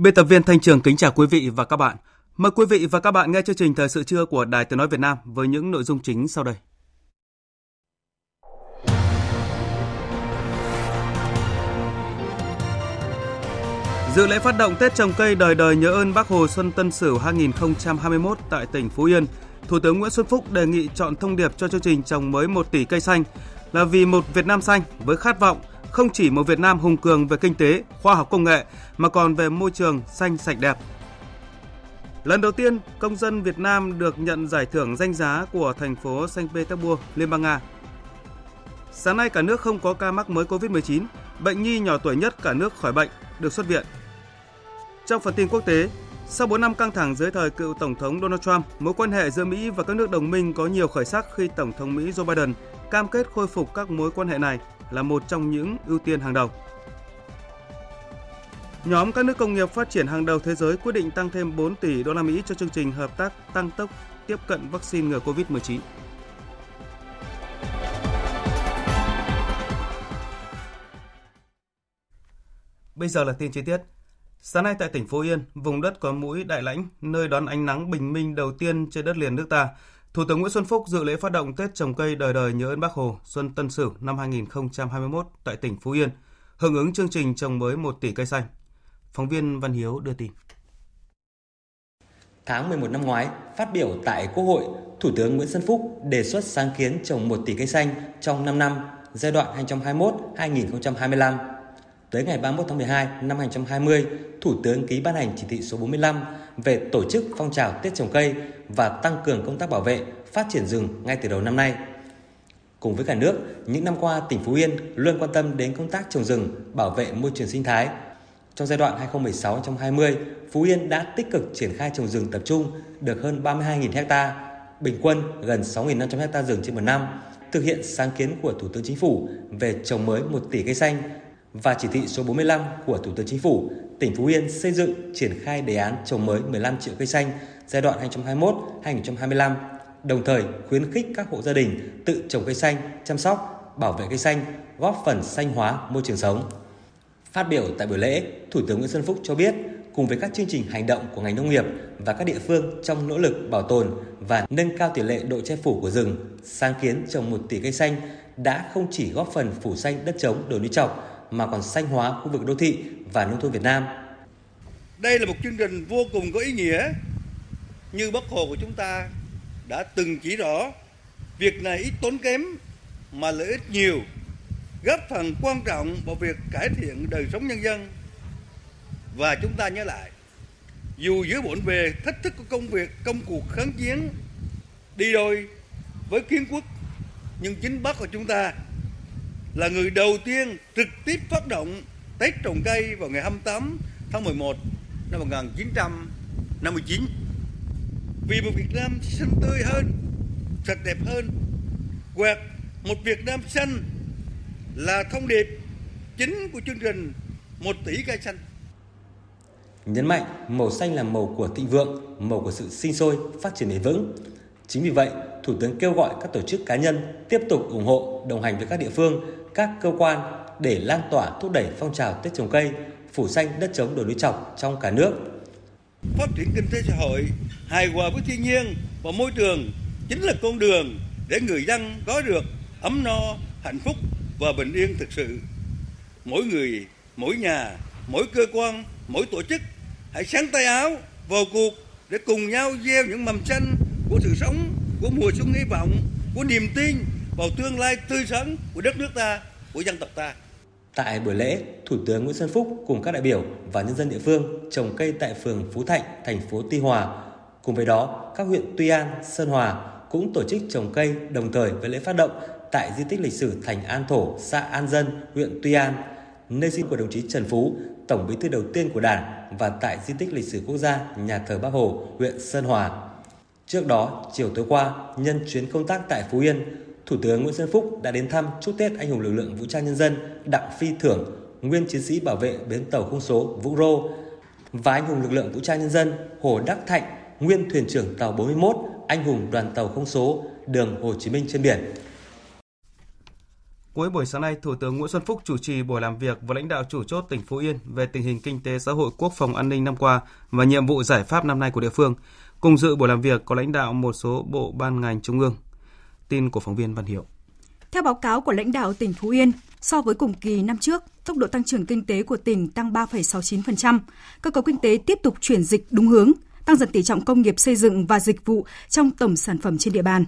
Biên tập viên Thanh Trường kính chào quý vị và các bạn. Mời quý vị và các bạn nghe chương trình Thời sự trưa của Đài Tiếng Nói Việt Nam với những nội dung chính sau đây. Dự lễ phát động Tết trồng cây đời đời nhớ ơn Bác Hồ Xuân Tân Sửu 2021 tại tỉnh Phú Yên, Thủ tướng Nguyễn Xuân Phúc đề nghị chọn thông điệp cho chương trình trồng mới 1 tỷ cây xanh là vì một Việt Nam xanh với khát vọng không chỉ một Việt Nam hùng cường về kinh tế, khoa học công nghệ mà còn về môi trường xanh sạch đẹp. Lần đầu tiên, công dân Việt Nam được nhận giải thưởng danh giá của thành phố Saint Petersburg, Liên bang Nga. Sáng nay cả nước không có ca mắc mới COVID-19, bệnh nhi nhỏ tuổi nhất cả nước khỏi bệnh, được xuất viện. Trong phần tin quốc tế, sau 4 năm căng thẳng dưới thời cựu Tổng thống Donald Trump, mối quan hệ giữa Mỹ và các nước đồng minh có nhiều khởi sắc khi Tổng thống Mỹ Joe Biden cam kết khôi phục các mối quan hệ này là một trong những ưu tiên hàng đầu. Nhóm các nước công nghiệp phát triển hàng đầu thế giới quyết định tăng thêm 4 tỷ đô la Mỹ cho chương trình hợp tác tăng tốc tiếp cận vaccine ngừa COVID-19. Bây giờ là tin chi tiết. Sáng nay tại tỉnh Phú Yên, vùng đất có mũi Đại Lãnh, nơi đón ánh nắng bình minh đầu tiên trên đất liền nước ta, Thủ tướng Nguyễn Xuân Phúc dự lễ phát động Tết trồng cây đời đời nhớ ơn Bác Hồ Xuân Tân Sửu năm 2021 tại tỉnh Phú Yên, hưởng ứng chương trình trồng mới 1 tỷ cây xanh. Phóng viên Văn Hiếu đưa tin. Tháng 11 năm ngoái, phát biểu tại Quốc hội, Thủ tướng Nguyễn Xuân Phúc đề xuất sáng kiến trồng 1 tỷ cây xanh trong 5 năm, giai đoạn 2021-2025. Tới ngày 31 tháng 12 năm 2020, Thủ tướng ký ban hành chỉ thị số 45 về tổ chức phong trào Tết trồng cây và tăng cường công tác bảo vệ, phát triển rừng ngay từ đầu năm nay. Cùng với cả nước, những năm qua tỉnh Phú Yên luôn quan tâm đến công tác trồng rừng, bảo vệ môi trường sinh thái. Trong giai đoạn 2016-2020, Phú Yên đã tích cực triển khai trồng rừng tập trung được hơn 32.000 ha, bình quân gần 6.500 ha rừng trên một năm, thực hiện sáng kiến của Thủ tướng Chính phủ về trồng mới 1 tỷ cây xanh và chỉ thị số 45 của Thủ tướng Chính phủ, tỉnh Phú Yên xây dựng triển khai đề án trồng mới 15 triệu cây xanh giai đoạn 2021-2025, đồng thời khuyến khích các hộ gia đình tự trồng cây xanh, chăm sóc, bảo vệ cây xanh, góp phần xanh hóa môi trường sống. Phát biểu tại buổi lễ, Thủ tướng Nguyễn Xuân Phúc cho biết, cùng với các chương trình hành động của ngành nông nghiệp và các địa phương trong nỗ lực bảo tồn và nâng cao tỷ lệ độ che phủ của rừng, sáng kiến trồng 1 tỷ cây xanh đã không chỉ góp phần phủ xanh đất trống đồi núi trọc mà còn xanh hóa khu vực đô thị và nông thôn Việt Nam. Đây là một chương trình vô cùng có ý nghĩa như Bác Hồ của chúng ta đã từng chỉ rõ, việc này ít tốn kém mà lợi ích nhiều, góp phần quan trọng vào việc cải thiện đời sống nhân dân và chúng ta nhớ lại, dù giữa bộn về thách thức của công việc, công cuộc kháng chiến đi đôi với kiến quốc, nhưng chính bác của chúng ta là người đầu tiên trực tiếp phát động Tết trồng cây vào ngày 28 tháng 11 năm 1959 vì một Việt Nam xanh tươi hơn, sạch đẹp hơn. quẹt một Việt Nam xanh là thông điệp chính của chương trình một tỷ cây xanh. Nhấn mạnh màu xanh là màu của thịnh vượng, màu của sự sinh sôi, phát triển bền vững. Chính vì vậy, Thủ tướng kêu gọi các tổ chức cá nhân tiếp tục ủng hộ, đồng hành với các địa phương, các cơ quan để lan tỏa thúc đẩy phong trào Tết trồng cây, phủ xanh đất trống đồi núi trọc trong cả nước. Phát triển kinh tế xã hội, hài hòa với thiên nhiên và môi trường chính là con đường để người dân có được ấm no, hạnh phúc và bình yên thực sự. Mỗi người, mỗi nhà, mỗi cơ quan, mỗi tổ chức hãy sáng tay áo vào cuộc để cùng nhau gieo những mầm xanh của sự sống, của mùa xuân hy vọng, của niềm tin vào tương lai tươi sáng của đất nước ta, của dân tộc ta. Tại buổi lễ, Thủ tướng Nguyễn Xuân Phúc cùng các đại biểu và nhân dân địa phương trồng cây tại phường Phú Thạnh, thành phố Tuy Hòa. Cùng với đó, các huyện Tuy An, Sơn Hòa cũng tổ chức trồng cây đồng thời với lễ phát động tại di tích lịch sử Thành An Thổ, xã An Dân, huyện Tuy An, nơi sinh của đồng chí Trần Phú, Tổng bí thư đầu tiên của Đảng và tại di tích lịch sử quốc gia nhà thờ Bác Hồ, huyện Sơn Hòa. Trước đó, chiều tối qua, nhân chuyến công tác tại Phú Yên, Thủ tướng Nguyễn Xuân Phúc đã đến thăm chúc Tết anh hùng lực lượng vũ trang nhân dân Đặng Phi Thưởng, nguyên chiến sĩ bảo vệ bến tàu không số Vũ Rô và anh hùng lực lượng vũ trang nhân dân Hồ Đắc Thạnh, nguyên thuyền trưởng tàu 41, anh hùng đoàn tàu không số đường Hồ Chí Minh trên biển. Cuối buổi sáng nay, Thủ tướng Nguyễn Xuân Phúc chủ trì buổi làm việc với lãnh đạo chủ chốt tỉnh Phú Yên về tình hình kinh tế xã hội quốc phòng an ninh năm qua và nhiệm vụ giải pháp năm nay của địa phương. Cùng dự buổi làm việc có lãnh đạo một số bộ ban ngành trung ương. Tin của phóng viên Văn Hiệu. Theo báo cáo của lãnh đạo tỉnh Phú Yên, so với cùng kỳ năm trước, tốc độ tăng trưởng kinh tế của tỉnh tăng 3,69%. Cơ cấu kinh tế tiếp tục chuyển dịch đúng hướng, tăng dần tỷ trọng công nghiệp xây dựng và dịch vụ trong tổng sản phẩm trên địa bàn.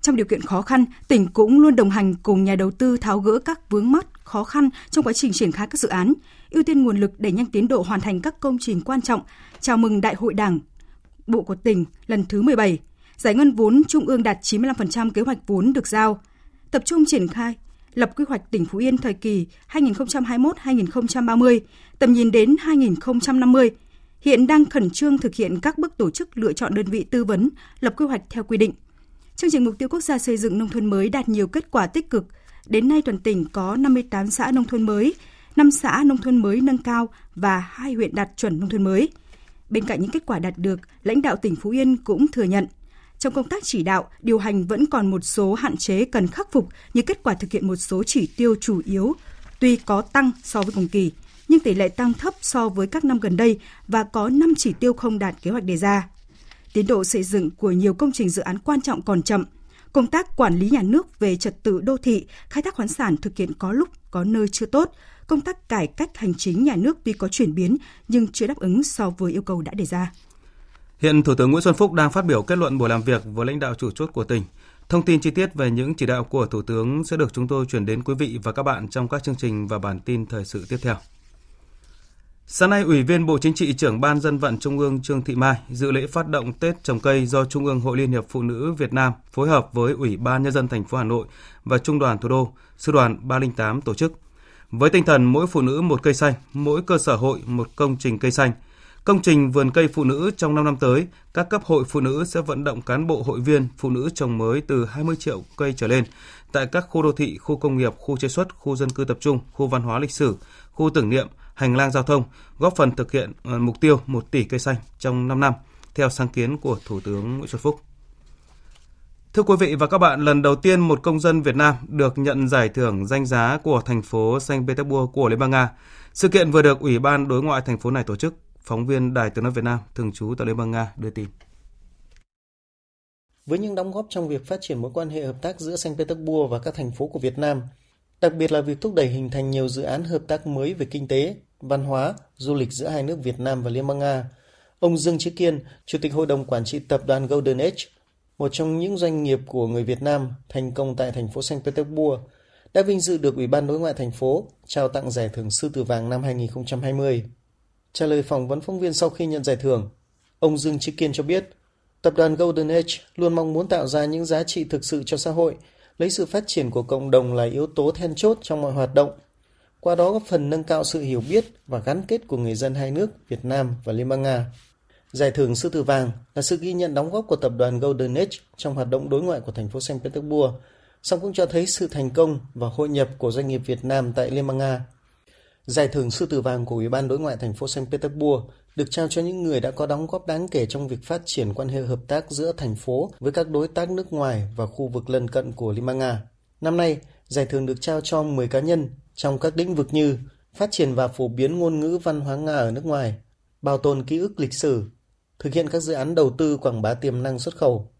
Trong điều kiện khó khăn, tỉnh cũng luôn đồng hành cùng nhà đầu tư tháo gỡ các vướng mắc, khó khăn trong quá trình triển khai các dự án, ưu tiên nguồn lực để nhanh tiến độ hoàn thành các công trình quan trọng, chào mừng Đại hội Đảng Bộ của tỉnh lần thứ 17, giải ngân vốn trung ương đạt 95% kế hoạch vốn được giao, tập trung triển khai lập quy hoạch tỉnh Phú Yên thời kỳ 2021-2030, tầm nhìn đến 2050. Hiện đang khẩn trương thực hiện các bước tổ chức lựa chọn đơn vị tư vấn, lập quy hoạch theo quy định. Chương trình mục tiêu quốc gia xây dựng nông thôn mới đạt nhiều kết quả tích cực. Đến nay toàn tỉnh có 58 xã nông thôn mới, 5 xã nông thôn mới nâng cao và hai huyện đạt chuẩn nông thôn mới. Bên cạnh những kết quả đạt được, lãnh đạo tỉnh Phú Yên cũng thừa nhận trong công tác chỉ đạo, điều hành vẫn còn một số hạn chế cần khắc phục như kết quả thực hiện một số chỉ tiêu chủ yếu tuy có tăng so với cùng kỳ, nhưng tỷ lệ tăng thấp so với các năm gần đây và có 5 chỉ tiêu không đạt kế hoạch đề ra. Tiến độ xây dựng của nhiều công trình dự án quan trọng còn chậm. Công tác quản lý nhà nước về trật tự đô thị, khai thác khoáng sản thực hiện có lúc, có nơi chưa tốt. Công tác cải cách hành chính nhà nước tuy có chuyển biến nhưng chưa đáp ứng so với yêu cầu đã đề ra. Hiện Thủ tướng Nguyễn Xuân Phúc đang phát biểu kết luận buổi làm việc với lãnh đạo chủ chốt của tỉnh. Thông tin chi tiết về những chỉ đạo của Thủ tướng sẽ được chúng tôi chuyển đến quý vị và các bạn trong các chương trình và bản tin thời sự tiếp theo. Sáng nay, Ủy viên Bộ Chính trị trưởng Ban Dân vận Trung ương Trương Thị Mai dự lễ phát động Tết trồng cây do Trung ương Hội Liên hiệp Phụ nữ Việt Nam phối hợp với Ủy ban Nhân dân thành phố Hà Nội và Trung đoàn Thủ đô, Sư đoàn 308 tổ chức. Với tinh thần mỗi phụ nữ một cây xanh, mỗi cơ sở hội một công trình cây xanh – Công trình vườn cây phụ nữ trong 5 năm tới, các cấp hội phụ nữ sẽ vận động cán bộ hội viên phụ nữ trồng mới từ 20 triệu cây trở lên tại các khu đô thị, khu công nghiệp, khu chế xuất, khu dân cư tập trung, khu văn hóa lịch sử, khu tưởng niệm, hành lang giao thông, góp phần thực hiện ờ, mục tiêu 1 tỷ cây xanh trong 5 năm, theo sáng kiến của Thủ tướng Nguyễn Xuân Phúc. Thưa quý vị và các bạn, lần đầu tiên một công dân Việt Nam được nhận giải thưởng danh giá của thành phố Saint Petersburg của Liên bang Nga. Sự kiện vừa được Ủy ban đối ngoại thành phố này tổ chức. Phóng viên Đài Tiếng nói Việt Nam thường trú tại Liên bang Nga đưa tin. Với những đóng góp trong việc phát triển mối quan hệ hợp tác giữa Saint Petersburg và các thành phố của Việt Nam, đặc biệt là việc thúc đẩy hình thành nhiều dự án hợp tác mới về kinh tế, văn hóa, du lịch giữa hai nước Việt Nam và Liên bang Nga, ông Dương Chí Kiên, Chủ tịch Hội đồng Quản trị Tập đoàn Golden Age, một trong những doanh nghiệp của người Việt Nam thành công tại thành phố Saint Petersburg, đã vinh dự được Ủy ban Đối ngoại thành phố trao tặng giải thưởng Sư tử vàng năm 2020. Trả lời phỏng vấn phóng viên sau khi nhận giải thưởng, ông Dương Chí Kiên cho biết, tập đoàn Golden Age luôn mong muốn tạo ra những giá trị thực sự cho xã hội, lấy sự phát triển của cộng đồng là yếu tố then chốt trong mọi hoạt động, qua đó góp phần nâng cao sự hiểu biết và gắn kết của người dân hai nước Việt Nam và Liên bang Nga. Giải thưởng Sư tử vàng là sự ghi nhận đóng góp của tập đoàn Golden Age trong hoạt động đối ngoại của thành phố Saint Petersburg, song cũng cho thấy sự thành công và hội nhập của doanh nghiệp Việt Nam tại Liên bang Nga. Giải thưởng Sư tử vàng của Ủy ban Đối ngoại thành phố Saint Petersburg được trao cho những người đã có đóng góp đáng kể trong việc phát triển quan hệ hợp tác giữa thành phố với các đối tác nước ngoài và khu vực lân cận của Liên bang Nga. Năm nay, giải thưởng được trao cho 10 cá nhân trong các lĩnh vực như phát triển và phổ biến ngôn ngữ văn hóa Nga ở nước ngoài, bảo tồn ký ức lịch sử, thực hiện các dự án đầu tư quảng bá tiềm năng xuất khẩu,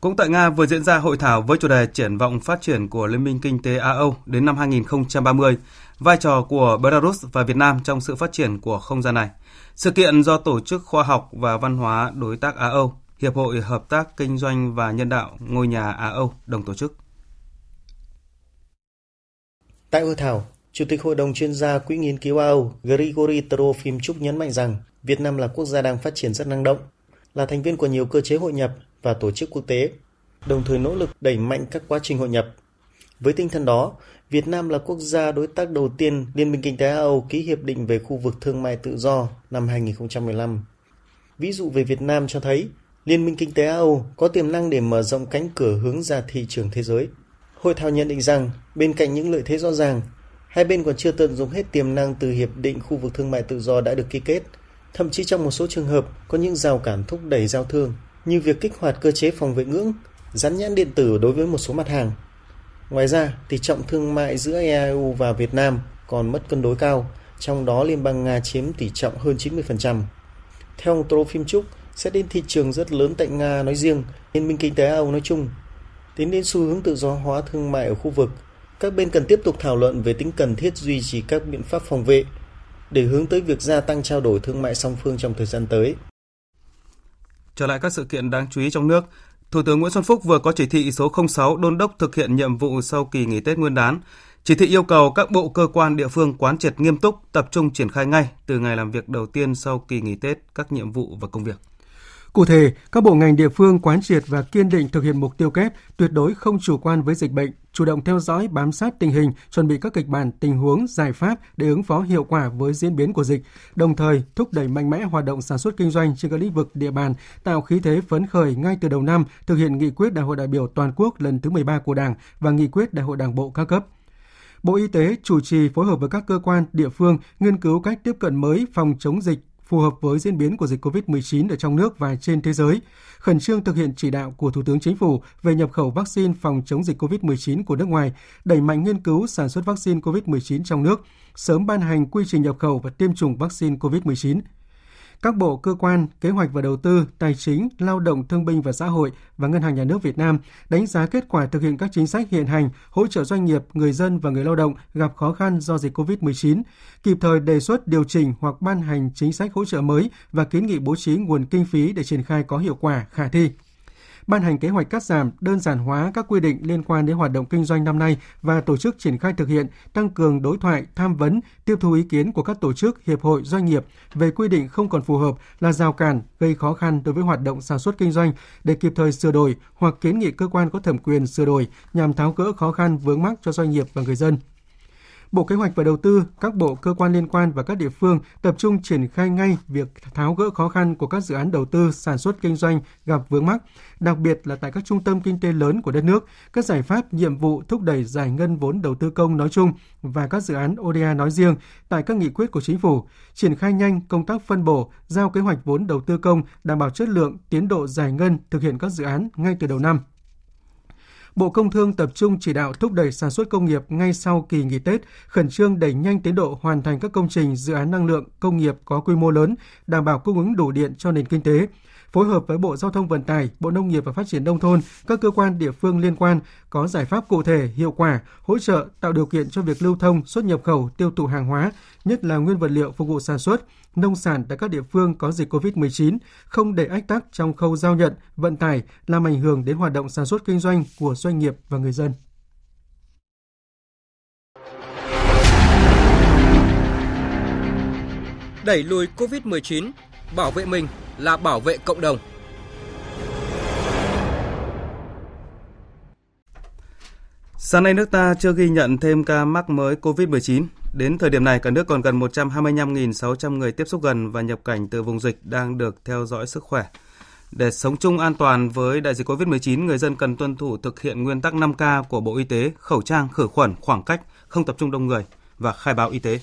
cũng tại Nga vừa diễn ra hội thảo với chủ đề triển vọng phát triển của Liên minh Kinh tế Á-Âu đến năm 2030, vai trò của Belarus và Việt Nam trong sự phát triển của không gian này. Sự kiện do Tổ chức Khoa học và Văn hóa Đối tác Á-Âu, Hiệp hội Hợp tác Kinh doanh và Nhân đạo Ngôi nhà Á-Âu đồng tổ chức. Tại hội thảo, Chủ tịch Hội đồng chuyên gia Quỹ nghiên cứu Âu Grigory Trofimchuk nhấn mạnh rằng Việt Nam là quốc gia đang phát triển rất năng động, là thành viên của nhiều cơ chế hội nhập và tổ chức quốc tế, đồng thời nỗ lực đẩy mạnh các quá trình hội nhập. Với tinh thần đó, Việt Nam là quốc gia đối tác đầu tiên Liên minh Kinh tế Âu ký hiệp định về khu vực thương mại tự do năm 2015. Ví dụ về Việt Nam cho thấy, Liên minh Kinh tế Âu có tiềm năng để mở rộng cánh cửa hướng ra thị trường thế giới. Hội thảo nhận định rằng, bên cạnh những lợi thế rõ ràng, hai bên còn chưa tận dụng hết tiềm năng từ hiệp định khu vực thương mại tự do đã được ký kết. Thậm chí trong một số trường hợp có những rào cản thúc đẩy giao thương, như việc kích hoạt cơ chế phòng vệ ngưỡng, dán nhãn điện tử đối với một số mặt hàng. Ngoài ra, tỷ trọng thương mại giữa EU và Việt Nam còn mất cân đối cao, trong đó Liên bang Nga chiếm tỷ trọng hơn 90%. Theo ông Trofimchuk, sẽ đến thị trường rất lớn tại Nga nói riêng, Liên minh Kinh tế Âu nói chung. Tiến đến xu hướng tự do hóa thương mại ở khu vực, các bên cần tiếp tục thảo luận về tính cần thiết duy trì các biện pháp phòng vệ để hướng tới việc gia tăng trao đổi thương mại song phương trong thời gian tới. Trở lại các sự kiện đáng chú ý trong nước, Thủ tướng Nguyễn Xuân Phúc vừa có chỉ thị số 06 đôn đốc thực hiện nhiệm vụ sau kỳ nghỉ Tết Nguyên đán. Chỉ thị yêu cầu các bộ cơ quan địa phương quán triệt nghiêm túc, tập trung triển khai ngay từ ngày làm việc đầu tiên sau kỳ nghỉ Tết các nhiệm vụ và công việc. Cụ thể, các bộ ngành địa phương quán triệt và kiên định thực hiện mục tiêu kép, tuyệt đối không chủ quan với dịch bệnh, chủ động theo dõi, bám sát tình hình, chuẩn bị các kịch bản, tình huống, giải pháp để ứng phó hiệu quả với diễn biến của dịch, đồng thời thúc đẩy mạnh mẽ hoạt động sản xuất kinh doanh trên các lĩnh vực địa bàn, tạo khí thế phấn khởi ngay từ đầu năm, thực hiện nghị quyết Đại hội đại biểu toàn quốc lần thứ 13 của Đảng và nghị quyết Đại hội Đảng bộ các cấp. Bộ Y tế chủ trì phối hợp với các cơ quan, địa phương nghiên cứu cách tiếp cận mới phòng chống dịch phù hợp với diễn biến của dịch COVID-19 ở trong nước và trên thế giới, khẩn trương thực hiện chỉ đạo của Thủ tướng Chính phủ về nhập khẩu vaccine phòng chống dịch COVID-19 của nước ngoài, đẩy mạnh nghiên cứu sản xuất vaccine COVID-19 trong nước, sớm ban hành quy trình nhập khẩu và tiêm chủng vaccine COVID-19 các bộ cơ quan, kế hoạch và đầu tư, tài chính, lao động thương binh và xã hội và Ngân hàng Nhà nước Việt Nam đánh giá kết quả thực hiện các chính sách hiện hành, hỗ trợ doanh nghiệp, người dân và người lao động gặp khó khăn do dịch COVID-19, kịp thời đề xuất điều chỉnh hoặc ban hành chính sách hỗ trợ mới và kiến nghị bố trí nguồn kinh phí để triển khai có hiệu quả, khả thi ban hành kế hoạch cắt giảm, đơn giản hóa các quy định liên quan đến hoạt động kinh doanh năm nay và tổ chức triển khai thực hiện, tăng cường đối thoại, tham vấn, tiếp thu ý kiến của các tổ chức, hiệp hội, doanh nghiệp về quy định không còn phù hợp là rào cản, gây khó khăn đối với hoạt động sản xuất kinh doanh để kịp thời sửa đổi hoặc kiến nghị cơ quan có thẩm quyền sửa đổi nhằm tháo gỡ khó khăn vướng mắc cho doanh nghiệp và người dân. Bộ Kế hoạch và Đầu tư, các bộ cơ quan liên quan và các địa phương tập trung triển khai ngay việc tháo gỡ khó khăn của các dự án đầu tư, sản xuất kinh doanh gặp vướng mắc, đặc biệt là tại các trung tâm kinh tế lớn của đất nước, các giải pháp nhiệm vụ thúc đẩy giải ngân vốn đầu tư công nói chung và các dự án ODA nói riêng tại các nghị quyết của chính phủ, triển khai nhanh công tác phân bổ, giao kế hoạch vốn đầu tư công đảm bảo chất lượng, tiến độ giải ngân thực hiện các dự án ngay từ đầu năm. Bộ Công Thương tập trung chỉ đạo thúc đẩy sản xuất công nghiệp ngay sau kỳ nghỉ Tết, khẩn trương đẩy nhanh tiến độ hoàn thành các công trình dự án năng lượng công nghiệp có quy mô lớn, đảm bảo cung ứng đủ điện cho nền kinh tế phối hợp với Bộ Giao thông Vận tải, Bộ Nông nghiệp và Phát triển Nông thôn, các cơ quan địa phương liên quan có giải pháp cụ thể, hiệu quả, hỗ trợ tạo điều kiện cho việc lưu thông, xuất nhập khẩu, tiêu thụ hàng hóa, nhất là nguyên vật liệu phục vụ sản xuất, nông sản tại các địa phương có dịch COVID-19, không để ách tắc trong khâu giao nhận, vận tải, làm ảnh hưởng đến hoạt động sản xuất kinh doanh của doanh nghiệp và người dân. Đẩy lùi COVID-19, bảo vệ mình là bảo vệ cộng đồng. Sáng nay nước ta chưa ghi nhận thêm ca mắc mới COVID-19. Đến thời điểm này, cả nước còn gần 125.600 người tiếp xúc gần và nhập cảnh từ vùng dịch đang được theo dõi sức khỏe. Để sống chung an toàn với đại dịch COVID-19, người dân cần tuân thủ thực hiện nguyên tắc 5K của Bộ Y tế, khẩu trang, khử khuẩn, khoảng cách, không tập trung đông người và khai báo y tế.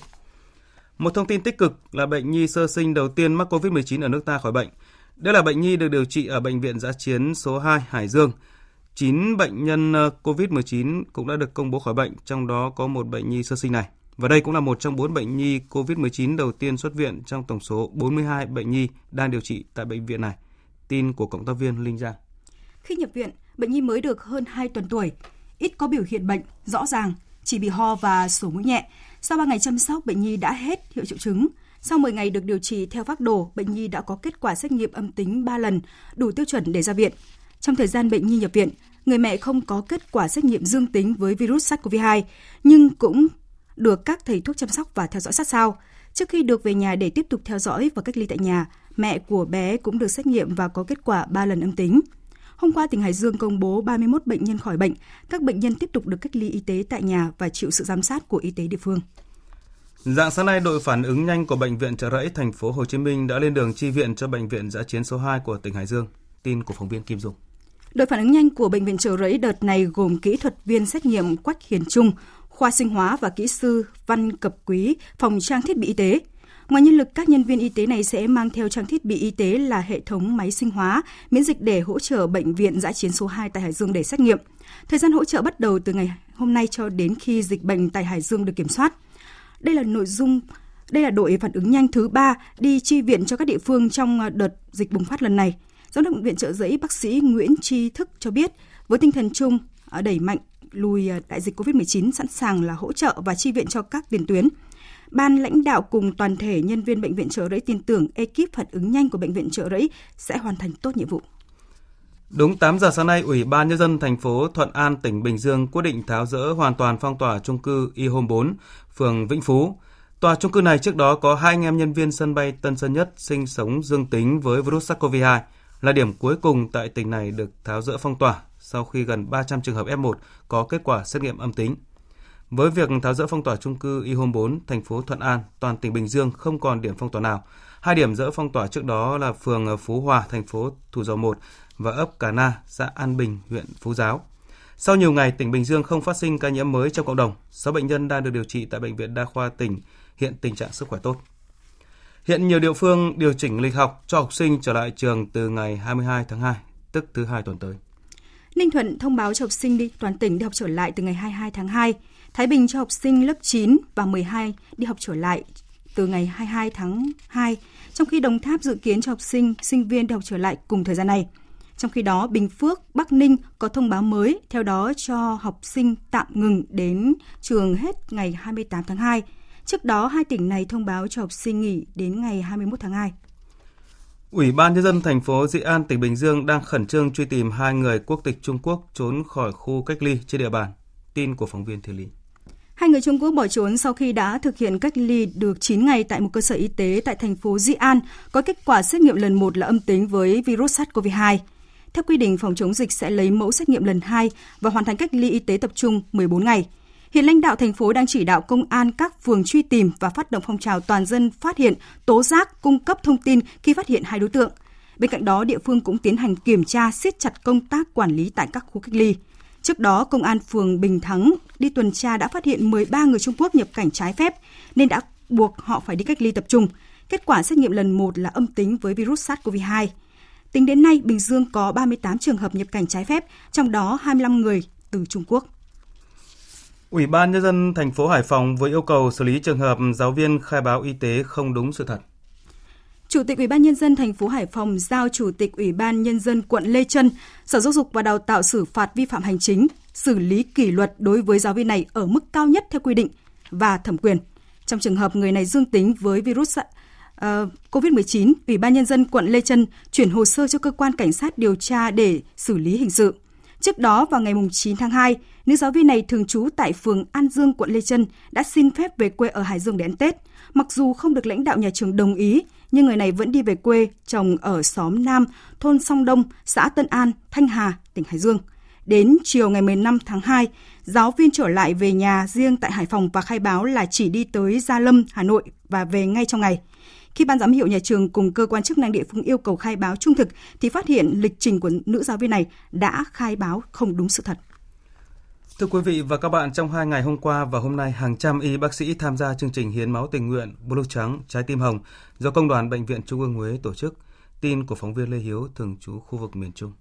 Một thông tin tích cực là bệnh nhi sơ sinh đầu tiên mắc COVID-19 ở nước ta khỏi bệnh. Đây là bệnh nhi được điều trị ở Bệnh viện Giã Chiến số 2 Hải Dương. 9 bệnh nhân ờ, COVID-19 cũng đã được công bố khỏi bệnh, trong đó có một bệnh nhi sơ sinh này. Và đây cũng là một trong bốn bệnh nhi COVID-19 đầu tiên xuất viện trong tổng số 42 bệnh nhi đang điều trị tại bệnh viện này. Tin của cộng tác viên Linh Giang. Khi nhập viện, bệnh nhi mới được hơn 2 tuần tuổi, ít có biểu hiện bệnh rõ ràng, chỉ bị ho và sổ mũi nhẹ. Sau 3 ngày chăm sóc, bệnh nhi đã hết hiệu triệu chứng. Sau 10 ngày được điều trị theo phác đồ, bệnh nhi đã có kết quả xét nghiệm âm tính 3 lần, đủ tiêu chuẩn để ra viện. Trong thời gian bệnh nhi nhập viện, người mẹ không có kết quả xét nghiệm dương tính với virus SARS-CoV-2, nhưng cũng được các thầy thuốc chăm sóc và theo dõi sát sao. Trước khi được về nhà để tiếp tục theo dõi và cách ly tại nhà, mẹ của bé cũng được xét nghiệm và có kết quả 3 lần âm tính. Hôm qua, tỉnh Hải Dương công bố 31 bệnh nhân khỏi bệnh. Các bệnh nhân tiếp tục được cách ly y tế tại nhà và chịu sự giám sát của y tế địa phương. Dạng sáng nay, đội phản ứng nhanh của bệnh viện Trợ Rẫy thành phố Hồ Chí Minh đã lên đường chi viện cho bệnh viện giã chiến số 2 của tỉnh Hải Dương. Tin của phóng viên Kim Dung. Đội phản ứng nhanh của bệnh viện Trợ Rẫy đợt này gồm kỹ thuật viên xét nghiệm Quách Hiền Trung, khoa sinh hóa và kỹ sư Văn Cập Quý, phòng trang thiết bị y tế. Ngoài nhân lực, các nhân viên y tế này sẽ mang theo trang thiết bị y tế là hệ thống máy sinh hóa, miễn dịch để hỗ trợ bệnh viện giã chiến số 2 tại Hải Dương để xét nghiệm. Thời gian hỗ trợ bắt đầu từ ngày hôm nay cho đến khi dịch bệnh tại Hải Dương được kiểm soát. Đây là nội dung đây là đội phản ứng nhanh thứ ba đi chi viện cho các địa phương trong ờ, đợt dịch bùng phát lần này. Giám đốc bệnh viện trợ giấy bác sĩ Nguyễn Tri Thức cho biết, với tinh thần chung ờ, đẩy mạnh lùi ờ, đại dịch COVID-19 sẵn sàng là hỗ trợ và chi viện cho các tiền tuyến. Ban lãnh đạo cùng toàn thể nhân viên bệnh viện trợ rẫy tin tưởng ekip phản ứng nhanh của bệnh viện trợ rẫy sẽ hoàn thành tốt nhiệm vụ. Đúng 8 giờ sáng nay, Ủy ban nhân dân thành phố Thuận An, tỉnh Bình Dương quyết định tháo dỡ hoàn toàn phong tỏa chung cư Y Home 4, phường Vĩnh Phú. Tòa chung cư này trước đó có hai anh em nhân viên sân bay Tân Sơn Nhất sinh sống dương tính với virus SARS-CoV-2, là điểm cuối cùng tại tỉnh này được tháo dỡ phong tỏa sau khi gần 300 trường hợp F1 có kết quả xét nghiệm âm tính. Với việc tháo dỡ phong tỏa chung cư Y Home 4, thành phố Thuận An, toàn tỉnh Bình Dương không còn điểm phong tỏa nào. Hai điểm dỡ phong tỏa trước đó là phường Phú Hòa, thành phố Thủ Dầu Một và ấp Cà Na, xã An Bình, huyện Phú Giáo. Sau nhiều ngày, tỉnh Bình Dương không phát sinh ca nhiễm mới trong cộng đồng. 6 bệnh nhân đang được điều trị tại Bệnh viện Đa khoa tỉnh, hiện tình trạng sức khỏe tốt. Hiện nhiều địa phương điều chỉnh lịch học cho học sinh trở lại trường từ ngày 22 tháng 2, tức thứ hai tuần tới. Ninh Thuận thông báo cho học sinh đi toàn tỉnh đi học trở lại từ ngày 22 tháng 2. Thái Bình cho học sinh lớp 9 và 12 đi học trở lại từ ngày 22 tháng 2, trong khi Đồng Tháp dự kiến cho học sinh, sinh viên đi học trở lại cùng thời gian này. Trong khi đó, Bình Phước, Bắc Ninh có thông báo mới, theo đó cho học sinh tạm ngừng đến trường hết ngày 28 tháng 2. Trước đó, hai tỉnh này thông báo cho học sinh nghỉ đến ngày 21 tháng 2. Ủy ban nhân dân thành phố Dị An, tỉnh Bình Dương đang khẩn trương truy tìm hai người quốc tịch Trung Quốc trốn khỏi khu cách ly trên địa bàn. Tin của phóng viên Thiên Lý. Hai người Trung Quốc bỏ trốn sau khi đã thực hiện cách ly được 9 ngày tại một cơ sở y tế tại thành phố Di An, có kết quả xét nghiệm lần 1 là âm tính với virus SARS-CoV-2. Theo quy định phòng chống dịch sẽ lấy mẫu xét nghiệm lần 2 và hoàn thành cách ly y tế tập trung 14 ngày. Hiện lãnh đạo thành phố đang chỉ đạo công an các phường truy tìm và phát động phong trào toàn dân phát hiện, tố giác, cung cấp thông tin khi phát hiện hai đối tượng. Bên cạnh đó, địa phương cũng tiến hành kiểm tra, siết chặt công tác quản lý tại các khu cách ly. Trước đó, Công an phường Bình Thắng đi tuần tra đã phát hiện 13 người Trung Quốc nhập cảnh trái phép nên đã buộc họ phải đi cách ly tập trung. Kết quả xét nghiệm lần 1 là âm tính với virus SARS-CoV-2. Tính đến nay, Bình Dương có 38 trường hợp nhập cảnh trái phép, trong đó 25 người từ Trung Quốc. Ủy ban nhân dân thành phố Hải Phòng vừa yêu cầu xử lý trường hợp giáo viên khai báo y tế không đúng sự thật. Chủ tịch Ủy ban nhân dân thành phố Hải Phòng giao Chủ tịch Ủy ban nhân dân quận Lê Trân, Sở Giáo dục và Đào tạo xử phạt vi phạm hành chính, xử lý kỷ luật đối với giáo viên này ở mức cao nhất theo quy định và thẩm quyền. Trong trường hợp người này dương tính với virus uh, ờ, COVID-19, Ủy ban nhân dân quận Lê Trân chuyển hồ sơ cho cơ quan cảnh sát điều tra để xử lý hình sự. Trước đó vào ngày 9 tháng 2, nữ giáo viên này thường trú tại phường An Dương, quận Lê Trân đã xin phép về quê ở Hải Dương để ăn Tết. Mặc dù không được lãnh đạo nhà trường đồng ý, nhưng người này vẫn đi về quê trồng ở xóm Nam, thôn Song Đông, xã Tân An, Thanh Hà, tỉnh Hải Dương. Đến chiều ngày 15 tháng 2, giáo viên trở lại về nhà riêng tại Hải Phòng và khai báo là chỉ đi tới Gia Lâm, Hà Nội và về ngay trong ngày. Khi ban giám hiệu nhà trường cùng cơ quan chức năng địa phương yêu cầu khai báo trung thực thì phát hiện lịch trình của nữ giáo viên này đã khai báo không đúng sự thật. Thưa quý vị và các bạn, trong hai ngày hôm qua và hôm nay, hàng trăm y bác sĩ tham gia chương trình hiến máu tình nguyện Blue Trắng Trái Tim Hồng do Công đoàn Bệnh viện Trung ương Huế tổ chức. Tin của phóng viên Lê Hiếu, thường trú khu vực miền Trung.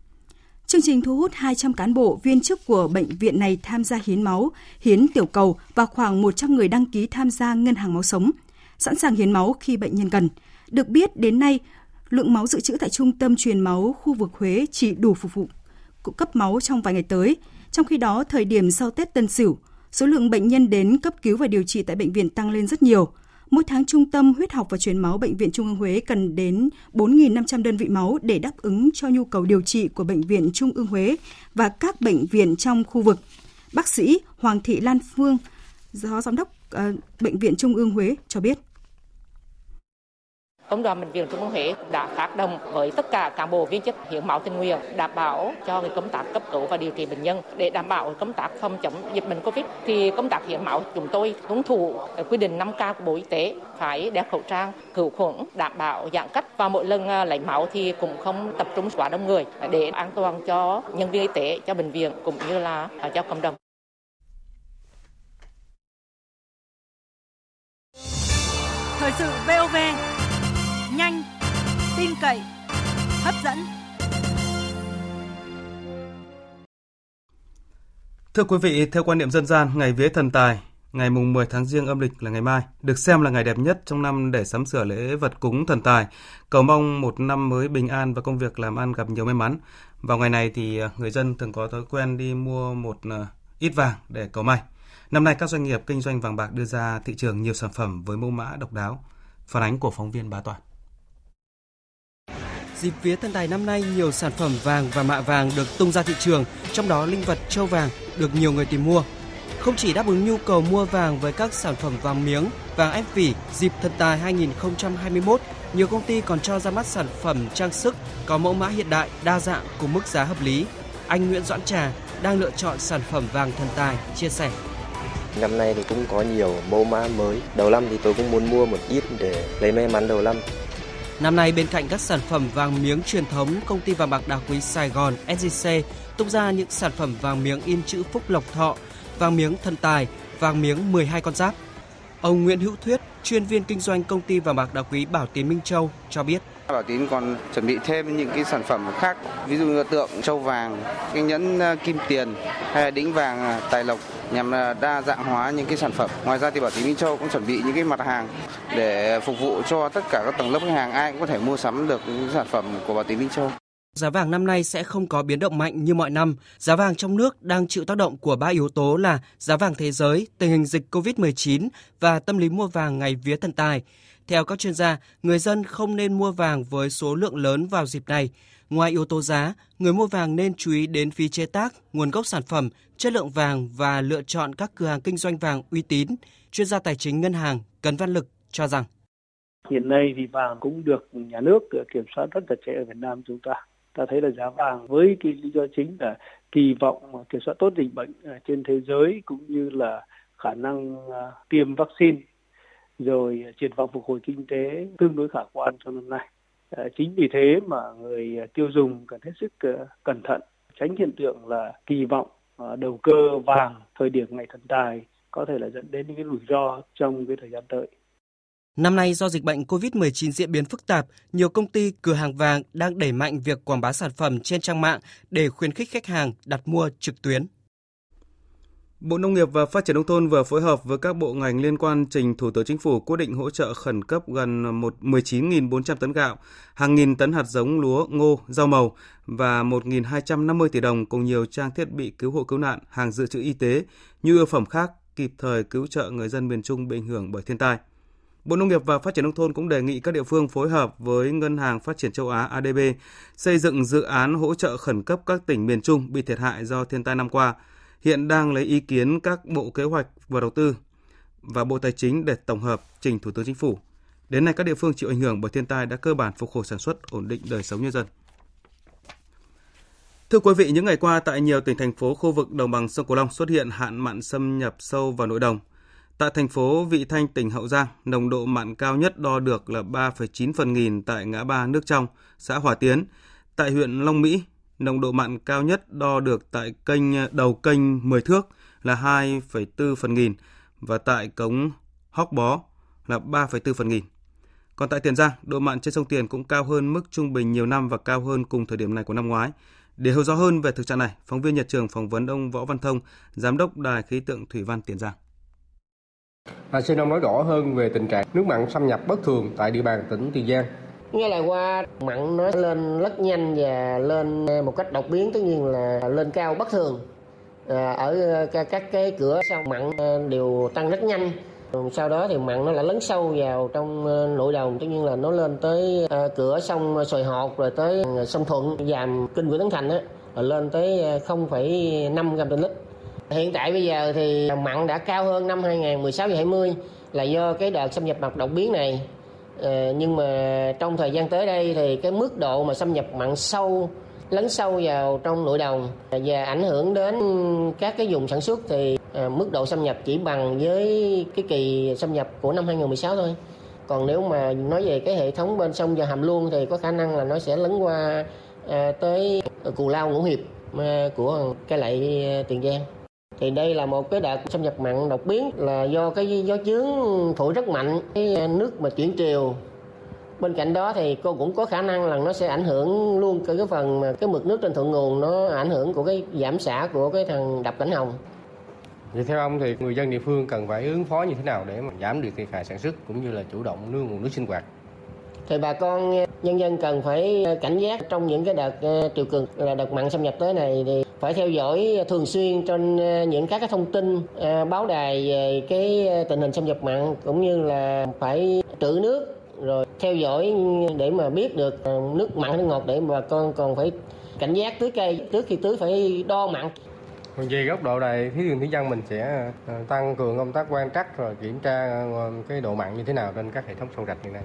Chương trình thu hút 200 cán bộ, viên chức của bệnh viện này tham gia hiến máu, hiến tiểu cầu và khoảng 100 người đăng ký tham gia ngân hàng máu sống, sẵn sàng hiến máu khi bệnh nhân cần. Được biết, đến nay, lượng máu dự trữ tại trung tâm truyền máu khu vực Huế chỉ đủ phục vụ cấp máu trong vài ngày tới. Trong khi đó, thời điểm sau Tết Tân Sửu, số lượng bệnh nhân đến cấp cứu và điều trị tại bệnh viện tăng lên rất nhiều. Mỗi tháng Trung tâm Huyết học và Truyền máu Bệnh viện Trung ương Huế cần đến 4.500 đơn vị máu để đáp ứng cho nhu cầu điều trị của Bệnh viện Trung ương Huế và các bệnh viện trong khu vực. Bác sĩ Hoàng Thị Lan Phương, Phó Giám đốc ờ, Bệnh viện Trung ương Huế cho biết. Công đoàn bệnh viện Trung ương Huế đã phát động với tất cả cán bộ viên chức hiến máu tình nguyện đảm bảo cho công tác cấp cứu và điều trị bệnh nhân để đảm bảo công tác phòng chống dịch bệnh Covid thì công tác hiến máu chúng tôi tuân thủ quy định 5K của Bộ Y tế phải đeo khẩu trang, khử khuẩn, đảm bảo giãn cách và mỗi lần à, lấy máu thì cũng không tập trung quá đông người để an toàn cho nhân viên y tế, cho bệnh viện cũng như là à, cho cộng đồng. Thời sự VOV tin cậy, hấp dẫn. Thưa quý vị, theo quan niệm dân gian, ngày vía thần tài, ngày mùng 10 tháng Giêng âm lịch là ngày mai, được xem là ngày đẹp nhất trong năm để sắm sửa lễ vật cúng thần tài, cầu mong một năm mới bình an và công việc làm ăn gặp nhiều may mắn. Vào ngày này thì à, người dân thường có thói quen đi mua một à, ít vàng để cầu may. Năm nay các doanh nghiệp kinh doanh vàng bạc đưa ra thị trường nhiều sản phẩm với mẫu mã độc đáo. Phản ánh của phóng viên Bá Toàn. Dịp vía thần Tài năm nay, nhiều sản phẩm vàng và mạ vàng được tung ra thị trường, trong đó linh vật châu vàng được nhiều người tìm mua. Không chỉ đáp ứng nhu cầu mua vàng với các sản phẩm vàng miếng, vàng ép vỉ dịp thần Tài 2021, nhiều công ty còn cho ra mắt sản phẩm trang sức có mẫu mã hiện đại, đa dạng cùng mức giá hợp lý. Anh Nguyễn Doãn Trà đang lựa chọn sản phẩm vàng thần tài, chia sẻ. Năm nay thì cũng có nhiều mẫu mã mới. Đầu năm thì tôi cũng muốn mua một ít để lấy may mắn đầu năm. Năm nay bên cạnh các sản phẩm vàng miếng truyền thống, công ty vàng bạc đá quý Sài Gòn SJC tung ra những sản phẩm vàng miếng in chữ Phúc Lộc Thọ, vàng miếng thần tài, vàng miếng 12 con giáp. Ông Nguyễn Hữu Thuyết, chuyên viên kinh doanh công ty vàng bạc đá quý Bảo Tín Minh Châu cho biết. Bảo Tín còn chuẩn bị thêm những cái sản phẩm khác, ví dụ như tượng châu vàng, cái nhẫn ờ, kim tiền hay là đĩnh vàng ờ, tài lộc nhằm ờ, đa dạng hóa những cái sản phẩm. Ngoài ra thì Bảo Tín Minh Châu cũng chuẩn bị những cái mặt hàng để phục vụ cho tất cả các tầng lớp khách hàng ai cũng có thể mua sắm được những sản phẩm của Bảo Tín Minh Châu. Giá vàng năm nay sẽ không có biến động mạnh như mọi năm. Giá vàng trong nước đang chịu tác động của ba yếu tố là giá vàng thế giới, tình hình dịch COVID-19 và tâm lý mua vàng ngày vía thần tài. Theo các chuyên gia, người dân không nên mua vàng với số lượng lớn vào dịp này. Ngoài yếu tố giá, người mua vàng nên chú ý đến phí chế tác, nguồn gốc sản phẩm, chất lượng vàng và lựa chọn các cửa hàng kinh doanh vàng uy tín. Chuyên gia tài chính ngân hàng Cấn Văn Lực cho rằng Hiện nay thì vàng cũng được nhà nước ờ, kiểm soát rất chặt chẽ ở Việt Nam chúng ta. Ta thấy là giá vàng với cái lý do chính là kỳ vọng kiểm soát tốt dịch bệnh ờ, trên thế giới cũng như là khả năng ờ, tiêm vaccine rồi à, triển vọng phục hồi kinh tế tương đối khả quan trong năm nay. À, chính vì thế mà người à, tiêu dùng cần hết sức cẩn thận, tránh hiện tượng là kỳ vọng đầu cơ vàng thời điểm ngày thần tài có thể là dẫn đến những cái rủi ro trong cái thời gian tới. Năm nay do dịch bệnh COVID-19 diễn biến phức tạp, nhiều công ty cửa hàng vàng đang đẩy mạnh việc quảng bá sản phẩm trên trang mạng để khuyến khích khách hàng đặt mua trực tuyến. Bộ Nông nghiệp và Phát triển Nông thôn vừa phối hợp với các bộ ngành liên quan trình Thủ tướng Chính phủ quyết định hỗ trợ khẩn cấp gần 19.400 tấn gạo, hàng nghìn tấn hạt giống lúa, ngô, rau màu và 1.250 tỷ đồng cùng nhiều trang thiết bị cứu hộ cứu nạn, hàng dự trữ y tế, nhu yếu phẩm khác kịp thời cứu trợ người dân miền Trung bị ảnh hưởng bởi thiên tai. Bộ Nông nghiệp và Phát triển Nông thôn cũng đề nghị các địa phương phối hợp với Ngân hàng Phát triển châu Á ADB xây dựng dự án hỗ trợ khẩn cấp các tỉnh miền Trung bị thiệt hại do thiên tai năm qua – hiện đang lấy ý kiến các Bộ Kế hoạch và Đầu tư và Bộ Tài chính để tổng hợp trình Thủ tướng Chính phủ. Đến nay các địa phương chịu ảnh hưởng bởi thiên tai đã cơ bản phục hồi sản xuất, ổn định đời sống nhân dân. Thưa quý vị, những ngày qua tại nhiều tỉnh thành phố khu vực đồng bằng sông Cửu Long xuất hiện hạn mặn xâm nhập sâu vào nội đồng. Tại thành phố Vị Thanh, tỉnh Hậu Giang, nồng độ mặn cao nhất đo được là 3,9 phần nghìn tại ngã ba nước trong, xã Hòa Tiến. Tại huyện Long Mỹ, nồng độ mặn cao nhất đo được tại kênh đầu kênh 10 thước là 2,4 phần nghìn và tại cống Hóc Bó là 3,4 phần nghìn. Còn tại Tiền Giang, độ mặn trên sông Tiền cũng cao hơn mức trung bình nhiều năm và cao hơn cùng thời điểm này của năm ngoái. Để hiểu rõ hơn về thực trạng này, phóng viên Nhật Trường phỏng vấn ông Võ Văn Thông, Giám đốc Đài khí tượng Thủy văn Tiền Giang. Và xin ông nói rõ hơn về tình trạng nước mặn xâm nhập bất thường tại địa bàn tỉnh Tiền Giang Nghe là qua mặn nó lên rất nhanh và lên à, một cách đột biến tất nhiên là lên cao bất thường. À, ở à, các cái cửa sau mặn à, đều tăng rất nhanh. Sau đó thì mặn nó lại lấn sâu vào trong nội đồng, tất nhiên là nó lên tới cửa sông Sồi Hột rồi tới sông Thuận, dàm kinh Nguyễn Tấn Thành á, lên tới 0,5 gram trên lít Hiện tại bây giờ thì mặn đã cao hơn năm 2016 20 là do cái đợt xâm nhập mặn đột biến này. Ờ, nhưng mà trong thời gian tới đây thì cái mức độ mà xâm nhập mặn sâu lấn sâu vào trong nội đồng và ảnh hưởng đến các cái vùng sản xuất thì à, mức độ xâm nhập chỉ bằng với cái kỳ xâm nhập của năm 2016 thôi. Còn nếu mà nói về cái hệ thống bên sông và hàm luôn thì có khả năng là nó sẽ lấn qua à, tới cù lao ngũ hiệp à, của cái lại tiền giang thì đây là một cái đợt xâm nhập mặn đột biến là do cái gió chướng thổi rất mạnh, cái ờ, nước mà chuyển triều bên cạnh đó thì cô cũng có khả năng là nó sẽ ảnh hưởng luôn cái phần mà cái mực nước trên thượng nguồn nó ảnh hưởng của cái giảm xả của cái thằng đập cảnh hồng Vậy theo ông thì người dân địa phương cần phải ứng phó như thế nào để mà giảm được thiệt hại sản xuất cũng như là chủ động nương nguồn nước sinh hoạt? Thì bà con ờ, nhân dân cần phải ờ, cảnh giác trong những cái đợt ờ, triều cường là đợt mặn xâm nhập tới này thì phải theo dõi thường xuyên trên những các cái thông tin báo đài về cái tình hình xâm nhập mặn cũng như là phải trữ nước rồi theo dõi để mà biết được nước mặn nước ngọt để bà con còn phải cảnh giác tưới cây trước khi tưới phải đo mặn còn về góc độ này, thí đường thủy dân mình sẽ tăng cường công tác quan trắc rồi kiểm tra cái độ mặn như thế nào trên các hệ thống sông rạch hiện nay.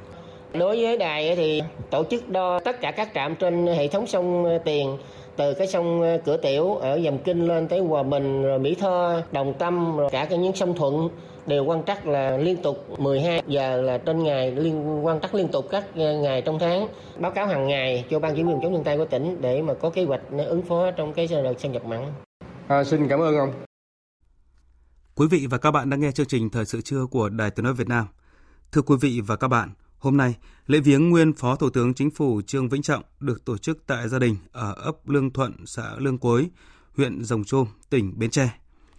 Đối với đài thì tổ chức đo tất cả các trạm trên hệ thống sông Tiền từ cái sông Cửa Tiểu ở Dầm Kinh lên tới Hòa Bình rồi Mỹ Tho, Đồng Tâm rồi cả cái những sông Thuận đều quan trắc là liên tục 12 giờ là trên ngày liên quan trắc liên tục các ngày trong tháng báo cáo hàng ngày cho ban chỉ huy phòng chống thiên tai của tỉnh để mà có kế hoạch ứng phó trong cái đợt xâm nhập mặn. À, xin cảm ơn ông. Quý vị và các bạn đang nghe chương trình Thời sự trưa của Đài Tiếng nói Việt Nam. Thưa quý vị và các bạn, Hôm nay, lễ viếng nguyên Phó Thủ tướng Chính phủ Trương Vĩnh Trọng được tổ chức tại gia đình ở ấp Lương Thuận, xã Lương Quối, huyện Rồng Trôm, tỉnh Bến Tre.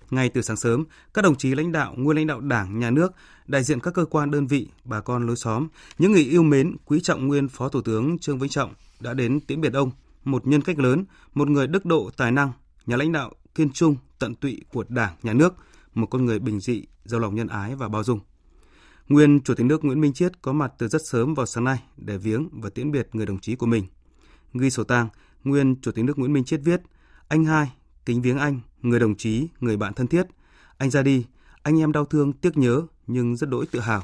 Ngay từ sáng sớm, các đồng chí lãnh đạo, nguyên lãnh đạo Đảng, Nhà nước, đại diện các cơ quan đơn vị, bà con lối xóm, những người yêu mến, quý trọng nguyên Phó Thủ tướng Trương Vĩnh Trọng đã đến tiễn biệt ông, một nhân cách lớn, một người đức độ tài năng, nhà lãnh đạo kiên trung, tận tụy của Đảng, Nhà nước, một con người bình dị, giàu lòng nhân ái và bao dung. Nguyên Chủ tịch nước Nguyễn Minh Chiết có mặt từ rất sớm vào sáng nay để viếng và tiễn biệt người đồng chí của mình. Ghi sổ tang, Nguyên Chủ tịch nước Nguyễn Minh Chiết viết: Anh hai, kính viếng anh, người đồng chí, người bạn thân thiết. Anh ra đi, anh em đau thương, tiếc nhớ nhưng rất đỗi tự hào.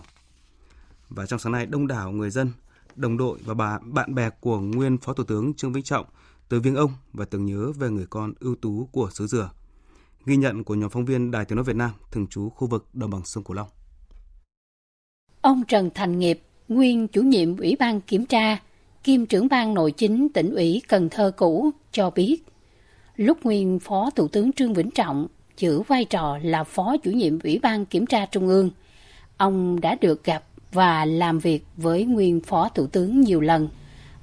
Và trong sáng nay, đông đảo người dân, đồng đội và bà, bạn bè của nguyên Phó Thủ tướng Trương Vĩnh Trọng tới viếng ông và tưởng nhớ về người con ưu tú của xứ Dừa. Ghi nhận của nhóm phóng viên Đài Tiếng nói Việt Nam thường trú khu vực đồng bằng sông Cửu Long. Ông Trần Thành Nghiệp, nguyên chủ nhiệm Ủy ban Kiểm tra, kiêm trưởng ban nội chính tỉnh ủy Cần Thơ cũ, cho biết, lúc nguyên Phó Thủ tướng Trương Vĩnh Trọng giữ vai trò là Phó chủ nhiệm Ủy ban Kiểm tra Trung ương, ông đã được gặp và làm việc với nguyên Phó Thủ tướng nhiều lần.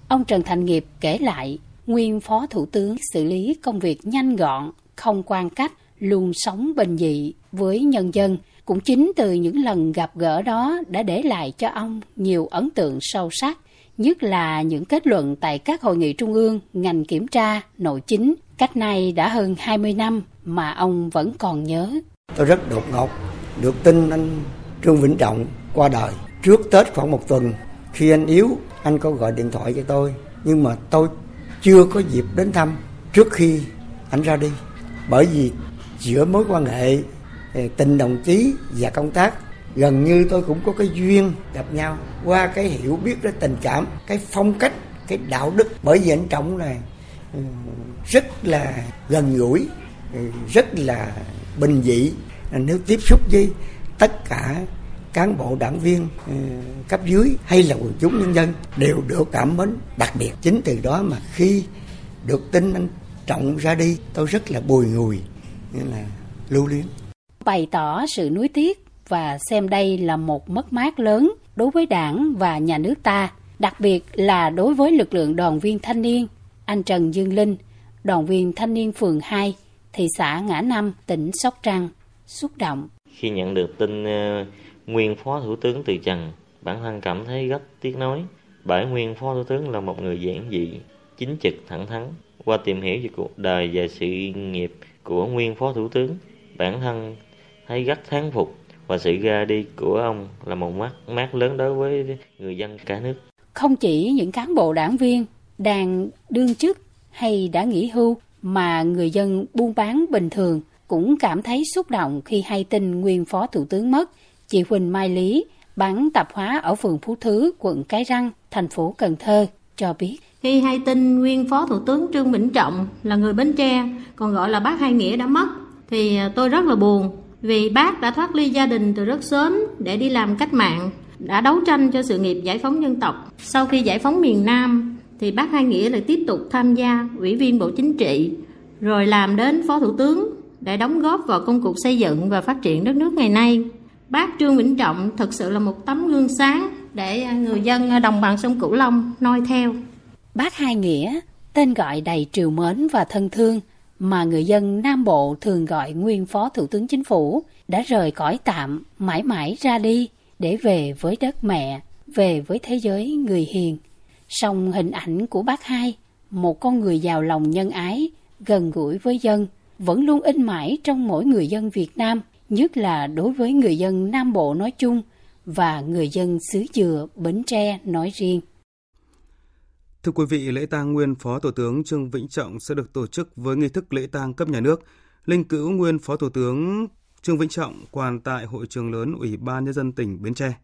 Ông Trần Thành Nghiệp kể lại, nguyên Phó Thủ tướng xử lý công việc nhanh gọn, không quan cách, luôn sống bình dị với nhân dân – cũng chính từ những lần gặp gỡ đó đã để lại cho ông nhiều ấn tượng sâu sắc, nhất là những kết luận tại các hội nghị trung ương, ngành kiểm tra, nội chính. Cách nay đã hơn 20 năm mà ông vẫn còn nhớ. Tôi rất đột ngột được tin anh Trương Vĩnh Trọng qua đời. Trước Tết khoảng một tuần, khi anh yếu, anh có gọi điện thoại cho tôi. Nhưng mà tôi chưa có dịp đến thăm trước khi anh ra đi. Bởi vì giữa mối quan hệ tình đồng chí và công tác, gần như tôi cũng có cái duyên gặp nhau qua cái hiểu biết cái tình cảm, cái phong cách, cái đạo đức. Bởi vì anh trọng này ừ, rất là gần gũi ừ, rất là bình dị. Nếu tiếp xúc với tất cả cán bộ đảng viên ừ, cấp dưới hay là quần chúng nhân dân đều được cảm mến đặc biệt. Chính từ đó mà khi được tin anh trọng ra đi, tôi rất là bùi ngùi như là lưu luyến bày tỏ sự nuối tiếc và xem đây là một mất mát lớn đối với đảng và nhà nước ta, đặc biệt là đối với lực lượng đoàn viên thanh niên. Anh Trần Dương Linh, đoàn viên thanh niên phường 2, thị xã Ngã Năm, tỉnh Sóc Trăng, xúc động. Khi nhận được tin uh, nguyên phó thủ tướng từ trần, bản thân cảm thấy rất tiếc nói. Bởi nguyên phó thủ tướng là một người giản dị, chính trực, thẳng thắn. Qua tìm hiểu về cuộc đời và sự nghiệp của nguyên phó thủ tướng, bản thân thấy rất thán phục và sự ra đi của ông là một mắt mát lớn đối với người dân cả nước. Không chỉ những cán bộ đảng viên đang đương chức hay đã nghỉ hưu mà người dân buôn bán bình thường cũng cảm thấy xúc động khi hay tin nguyên Phó Thủ tướng mất. Chị Huỳnh Mai Lý, bán tạp hóa ở phường Phú Thứ, quận Cái Răng, thành phố Cần Thơ, cho biết. Khi hay tin nguyên Phó Thủ tướng Trương Bỉnh Trọng là người Bến Tre, còn gọi là bác Hai Nghĩa đã mất, thì tôi rất là buồn vì bác đã thoát ly gia đình từ rất sớm để đi làm cách mạng, đã đấu tranh cho sự nghiệp giải phóng dân tộc. Sau khi giải phóng miền Nam, thì bác Hai Nghĩa lại tiếp tục tham gia ủy viên Bộ Chính trị, rồi làm đến Phó Thủ tướng để đóng góp vào công cuộc xây dựng và phát triển đất nước ngày nay. Bác Trương Vĩnh Trọng thực sự là một tấm gương sáng để người dân đồng bằng sông Cửu Long noi theo. Bác Hai Nghĩa, tên gọi đầy triều mến và thân thương mà người dân Nam Bộ thường gọi nguyên Phó Thủ tướng Chính phủ, đã rời cõi tạm, mãi mãi ra đi để về với đất mẹ, về với thế giới người hiền. Song hình ảnh của bác hai, một con người giàu lòng nhân ái, gần gũi với dân, vẫn luôn in mãi trong mỗi người dân Việt Nam, nhất là đối với người dân Nam Bộ nói chung và người dân xứ Dừa, Bến Tre nói riêng. Thưa quý vị, lễ tang nguyên Phó Thủ tướng Trương Vĩnh Trọng sẽ được tổ chức với nghi thức lễ tang cấp nhà nước. Linh cữu nguyên Phó Thủ tướng Trương Vĩnh Trọng quan tại hội trường lớn Ủy ban nhân dân tỉnh Bến Tre.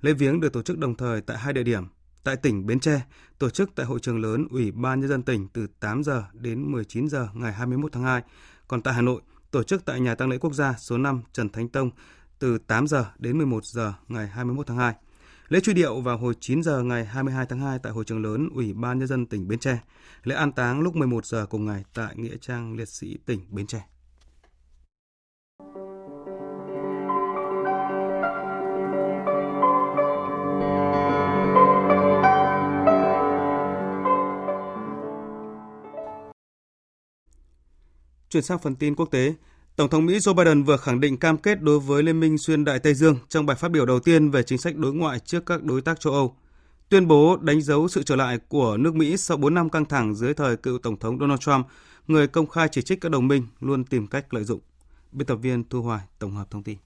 Lễ viếng được tổ chức đồng thời tại hai địa điểm. Tại tỉnh Bến Tre, tổ chức tại hội trường lớn Ủy ban nhân dân tỉnh từ 8 giờ đến 19 giờ ngày 21 tháng 2. Còn tại Hà Nội, tổ chức tại nhà tang lễ quốc gia số 5 Trần Thánh Tông từ 8 giờ đến 11 giờ ngày 21 tháng 2. Lễ truy điệu vào hồi 9 giờ ngày 22 tháng 2 tại hội trường lớn Ủy ban nhân dân tỉnh Bến Tre. Lễ an táng lúc 11 giờ cùng ngày tại nghĩa trang liệt sĩ tỉnh Bến Tre. Chuyển sang phần tin quốc tế, Tổng thống Mỹ Joe Biden vừa khẳng định cam kết đối với Liên minh xuyên Đại Tây Dương trong bài phát biểu đầu tiên về chính sách đối ngoại trước các đối tác châu Âu. Tuyên bố đánh dấu sự trở lại của nước Mỹ sau 4 năm căng thẳng dưới thời cựu Tổng thống Donald Trump, người công khai chỉ trích các đồng minh luôn tìm cách lợi dụng. Biên tập viên Thu Hoài tổng hợp thông tin.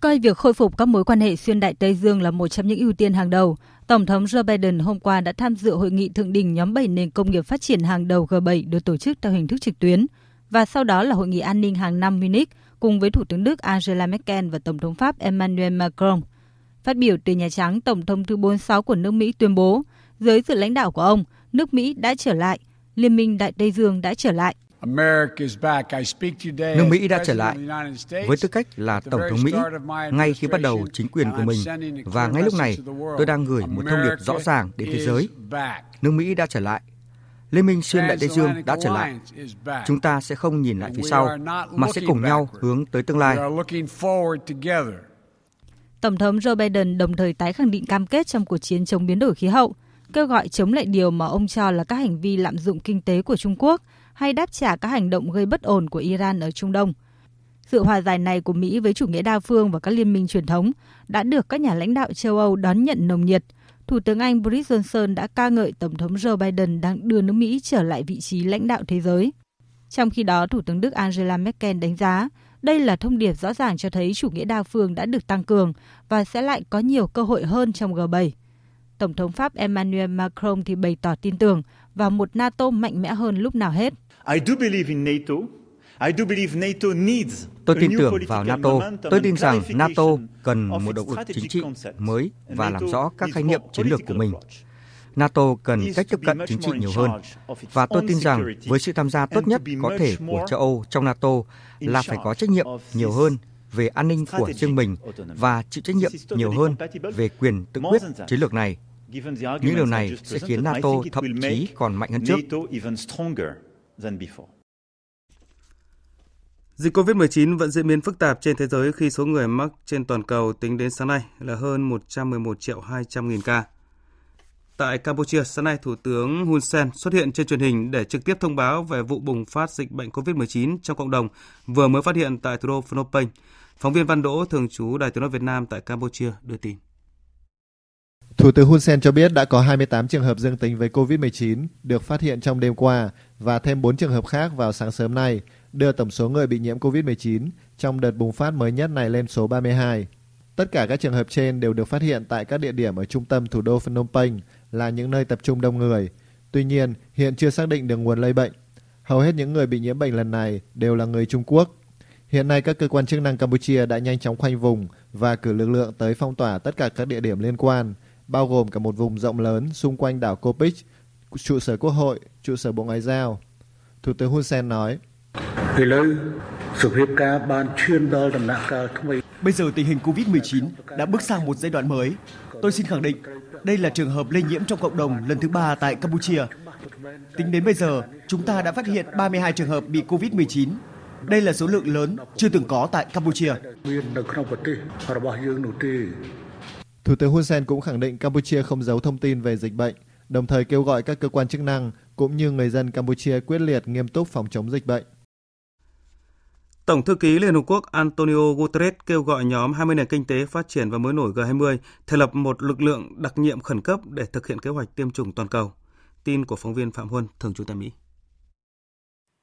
Coi việc khôi phục các mối quan hệ xuyên Đại Tây Dương là một trong những ưu tiên hàng đầu, Tổng thống Joe Biden hôm qua đã tham dự hội nghị thượng đỉnh nhóm 7 nền công nghiệp phát triển hàng đầu G7 được tổ chức theo hình thức trực tuyến và sau đó là hội nghị an ninh hàng năm Munich cùng với Thủ tướng Đức Angela Merkel và Tổng thống Pháp Emmanuel Macron. Phát biểu từ Nhà Trắng, Tổng thống thứ 46 của nước Mỹ tuyên bố, dưới sự lãnh đạo của ông, nước Mỹ đã trở lại, Liên minh Đại Tây Dương đã trở lại. Nước Mỹ đã trở lại với tư cách là Tổng thống Mỹ ngay khi bắt đầu chính quyền của mình và ngay lúc này tôi đang gửi một thông điệp rõ ràng đến thế giới. Nước Mỹ đã trở lại. Liên minh xuyên Đại Tây Dương đã trở lại. Chúng ta sẽ không nhìn lại phía sau, mà sẽ cùng nhau hướng tới tương lai. Tổng thống Joe Biden đồng thời tái khẳng định cam kết trong cuộc chiến chống biến đổi khí hậu, kêu gọi chống lại điều mà ông cho là các hành vi lạm dụng kinh tế của Trung Quốc – hay đáp trả các hành động gây bất ổn của Iran ở Trung Đông. Sự hòa giải này của Mỹ với chủ nghĩa đa phương và các liên minh truyền thống đã được các nhà lãnh đạo châu Âu đón nhận nồng nhiệt. Thủ tướng Anh Boris Johnson đã ca ngợi Tổng thống Joe Biden đang đưa nước Mỹ trở lại vị trí lãnh đạo thế giới. Trong khi đó, Thủ tướng Đức Angela Merkel đánh giá đây là thông điệp rõ ràng cho thấy chủ nghĩa đa phương đã được tăng cường và sẽ lại có nhiều cơ hội hơn trong G7. Tổng thống Pháp Emmanuel Macron thì bày tỏ tin tưởng vào một NATO mạnh mẽ hơn lúc nào hết. Tôi tin tưởng vào NATO. Tôi tin rằng NATO cần một động lực chính trị mới và làm rõ các khái niệm chiến lược của mình. NATO cần cách tiếp cận chính trị nhiều hơn. Và tôi tin rằng với sự tham gia tốt nhất có thể của châu Âu trong NATO là phải có trách nhiệm nhiều hơn về an ninh của riêng mình và chịu trách nhiệm nhiều hơn về quyền tự quyết chiến lược này. Những điều này sẽ khiến NATO thậm chí còn mạnh hơn trước. Dịch COVID-19 vẫn diễn biến phức tạp trên thế giới khi số người mắc trên toàn cầu tính đến sáng nay là hơn 111 triệu 200 nghìn ca. Tại Campuchia, sáng nay Thủ tướng Hun Sen xuất hiện trên truyền hình để trực tiếp thông báo về vụ bùng phát dịch bệnh COVID-19 trong cộng đồng vừa mới phát hiện tại thủ đô Phnom Penh. Phóng viên Văn Đỗ, thường trú Đài tiếng nói Việt Nam tại Campuchia đưa tin. Thủ tướng Hun Sen cho biết đã có 28 trường hợp dương tính với COVID-19 được phát hiện trong đêm qua và thêm 4 trường hợp khác vào sáng sớm nay, đưa tổng số người bị nhiễm COVID-19 trong đợt bùng phát mới nhất này lên số 32. Tất cả các trường hợp trên đều được phát hiện tại các địa điểm ở trung tâm thủ đô Phnom Penh là những nơi tập trung đông người. Tuy nhiên, hiện chưa xác định được nguồn lây bệnh. Hầu hết những người bị nhiễm bệnh lần này đều là người Trung Quốc. Hiện nay các cơ quan chức năng Campuchia đã nhanh chóng khoanh vùng và cử lực lượng tới phong tỏa tất cả các địa điểm liên quan, bao gồm cả một vùng rộng lớn xung quanh đảo Kopich, trụ sở quốc hội, trụ sở Bộ Ngoại giao. Thủ tướng Hun Sen nói, Bây giờ tình hình COVID-19 đã bước sang một giai đoạn mới. Tôi xin khẳng định, đây là trường hợp lây nhiễm trong cộng đồng lần thứ ba tại Campuchia. Tính đến bây giờ, chúng ta đã phát hiện 32 trường hợp bị COVID-19. Đây là số lượng lớn chưa từng có tại Campuchia. Thủ tướng Hun Sen cũng khẳng định Campuchia không giấu thông tin về dịch bệnh, đồng thời kêu gọi các cơ quan chức năng cũng như người dân Campuchia quyết liệt nghiêm túc phòng chống dịch bệnh. Tổng thư ký Liên Hợp Quốc Antonio Guterres kêu gọi nhóm 20 nền kinh tế phát triển và mới nổi G20 thành lập một lực lượng đặc nhiệm khẩn cấp để thực hiện kế hoạch tiêm chủng toàn cầu. Tin của phóng viên Phạm Huân, thường trú tại Mỹ.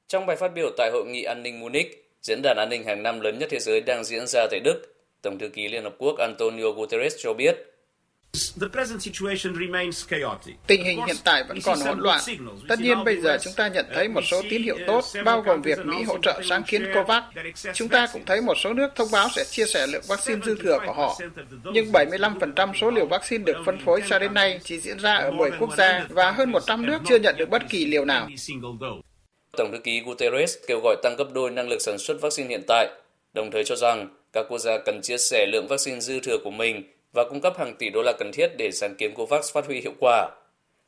Trong bài phát biểu tại Hội nghị An ninh Munich, diễn đàn an ninh hàng năm lớn nhất thế giới đang diễn ra tại Đức, Tổng thư ký Liên Hợp Quốc Antonio Guterres cho biết Tình hình hiện tại vẫn còn hỗn loạn. Tất nhiên bây giờ chúng ta nhận thấy một số tín hiệu tốt, bao gồm việc Mỹ hỗ trợ sáng kiến COVAX. Chúng ta cũng thấy một số nước thông báo sẽ chia sẻ lượng vaccine dư thừa của họ. Nhưng 75% số liều vaccine được phân phối cho đến nay chỉ diễn ra ở 10 quốc gia và hơn 100 nước chưa nhận được bất kỳ liều nào. Tổng thư ký Guterres kêu gọi tăng gấp đôi năng lực sản xuất vaccine hiện tại, đồng thời cho rằng các quốc gia cần chia sẻ lượng vaccine dư thừa của mình và cung cấp hàng tỷ đô la cần thiết để sáng kiến COVAX phát huy hiệu quả.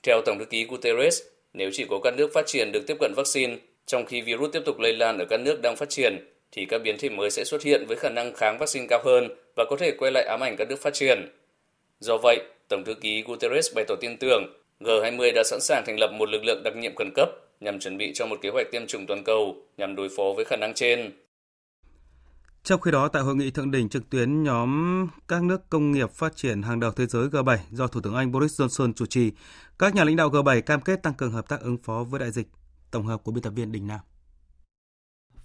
Theo Tổng thư ký Guterres, nếu chỉ có các nước phát triển được tiếp cận vaccine, trong khi virus tiếp tục lây lan ở các nước đang phát triển, thì các biến thể mới sẽ xuất hiện với khả năng kháng vaccine cao hơn và có thể quay lại ám ảnh các nước phát triển. Do vậy, Tổng thư ký Guterres bày tỏ tin tưởng G20 đã sẵn sàng thành lập một lực lượng đặc nhiệm khẩn cấp nhằm chuẩn bị cho một kế hoạch tiêm chủng toàn cầu nhằm đối phó với khả năng trên. Trong khi đó, tại hội nghị thượng đỉnh trực tuyến nhóm các nước công nghiệp phát triển hàng đầu thế giới G7 do Thủ tướng Anh Boris Johnson chủ trì, các nhà lãnh đạo G7 cam kết tăng cường hợp tác ứng phó với đại dịch. Tổng hợp của biên tập viên Đình Nam.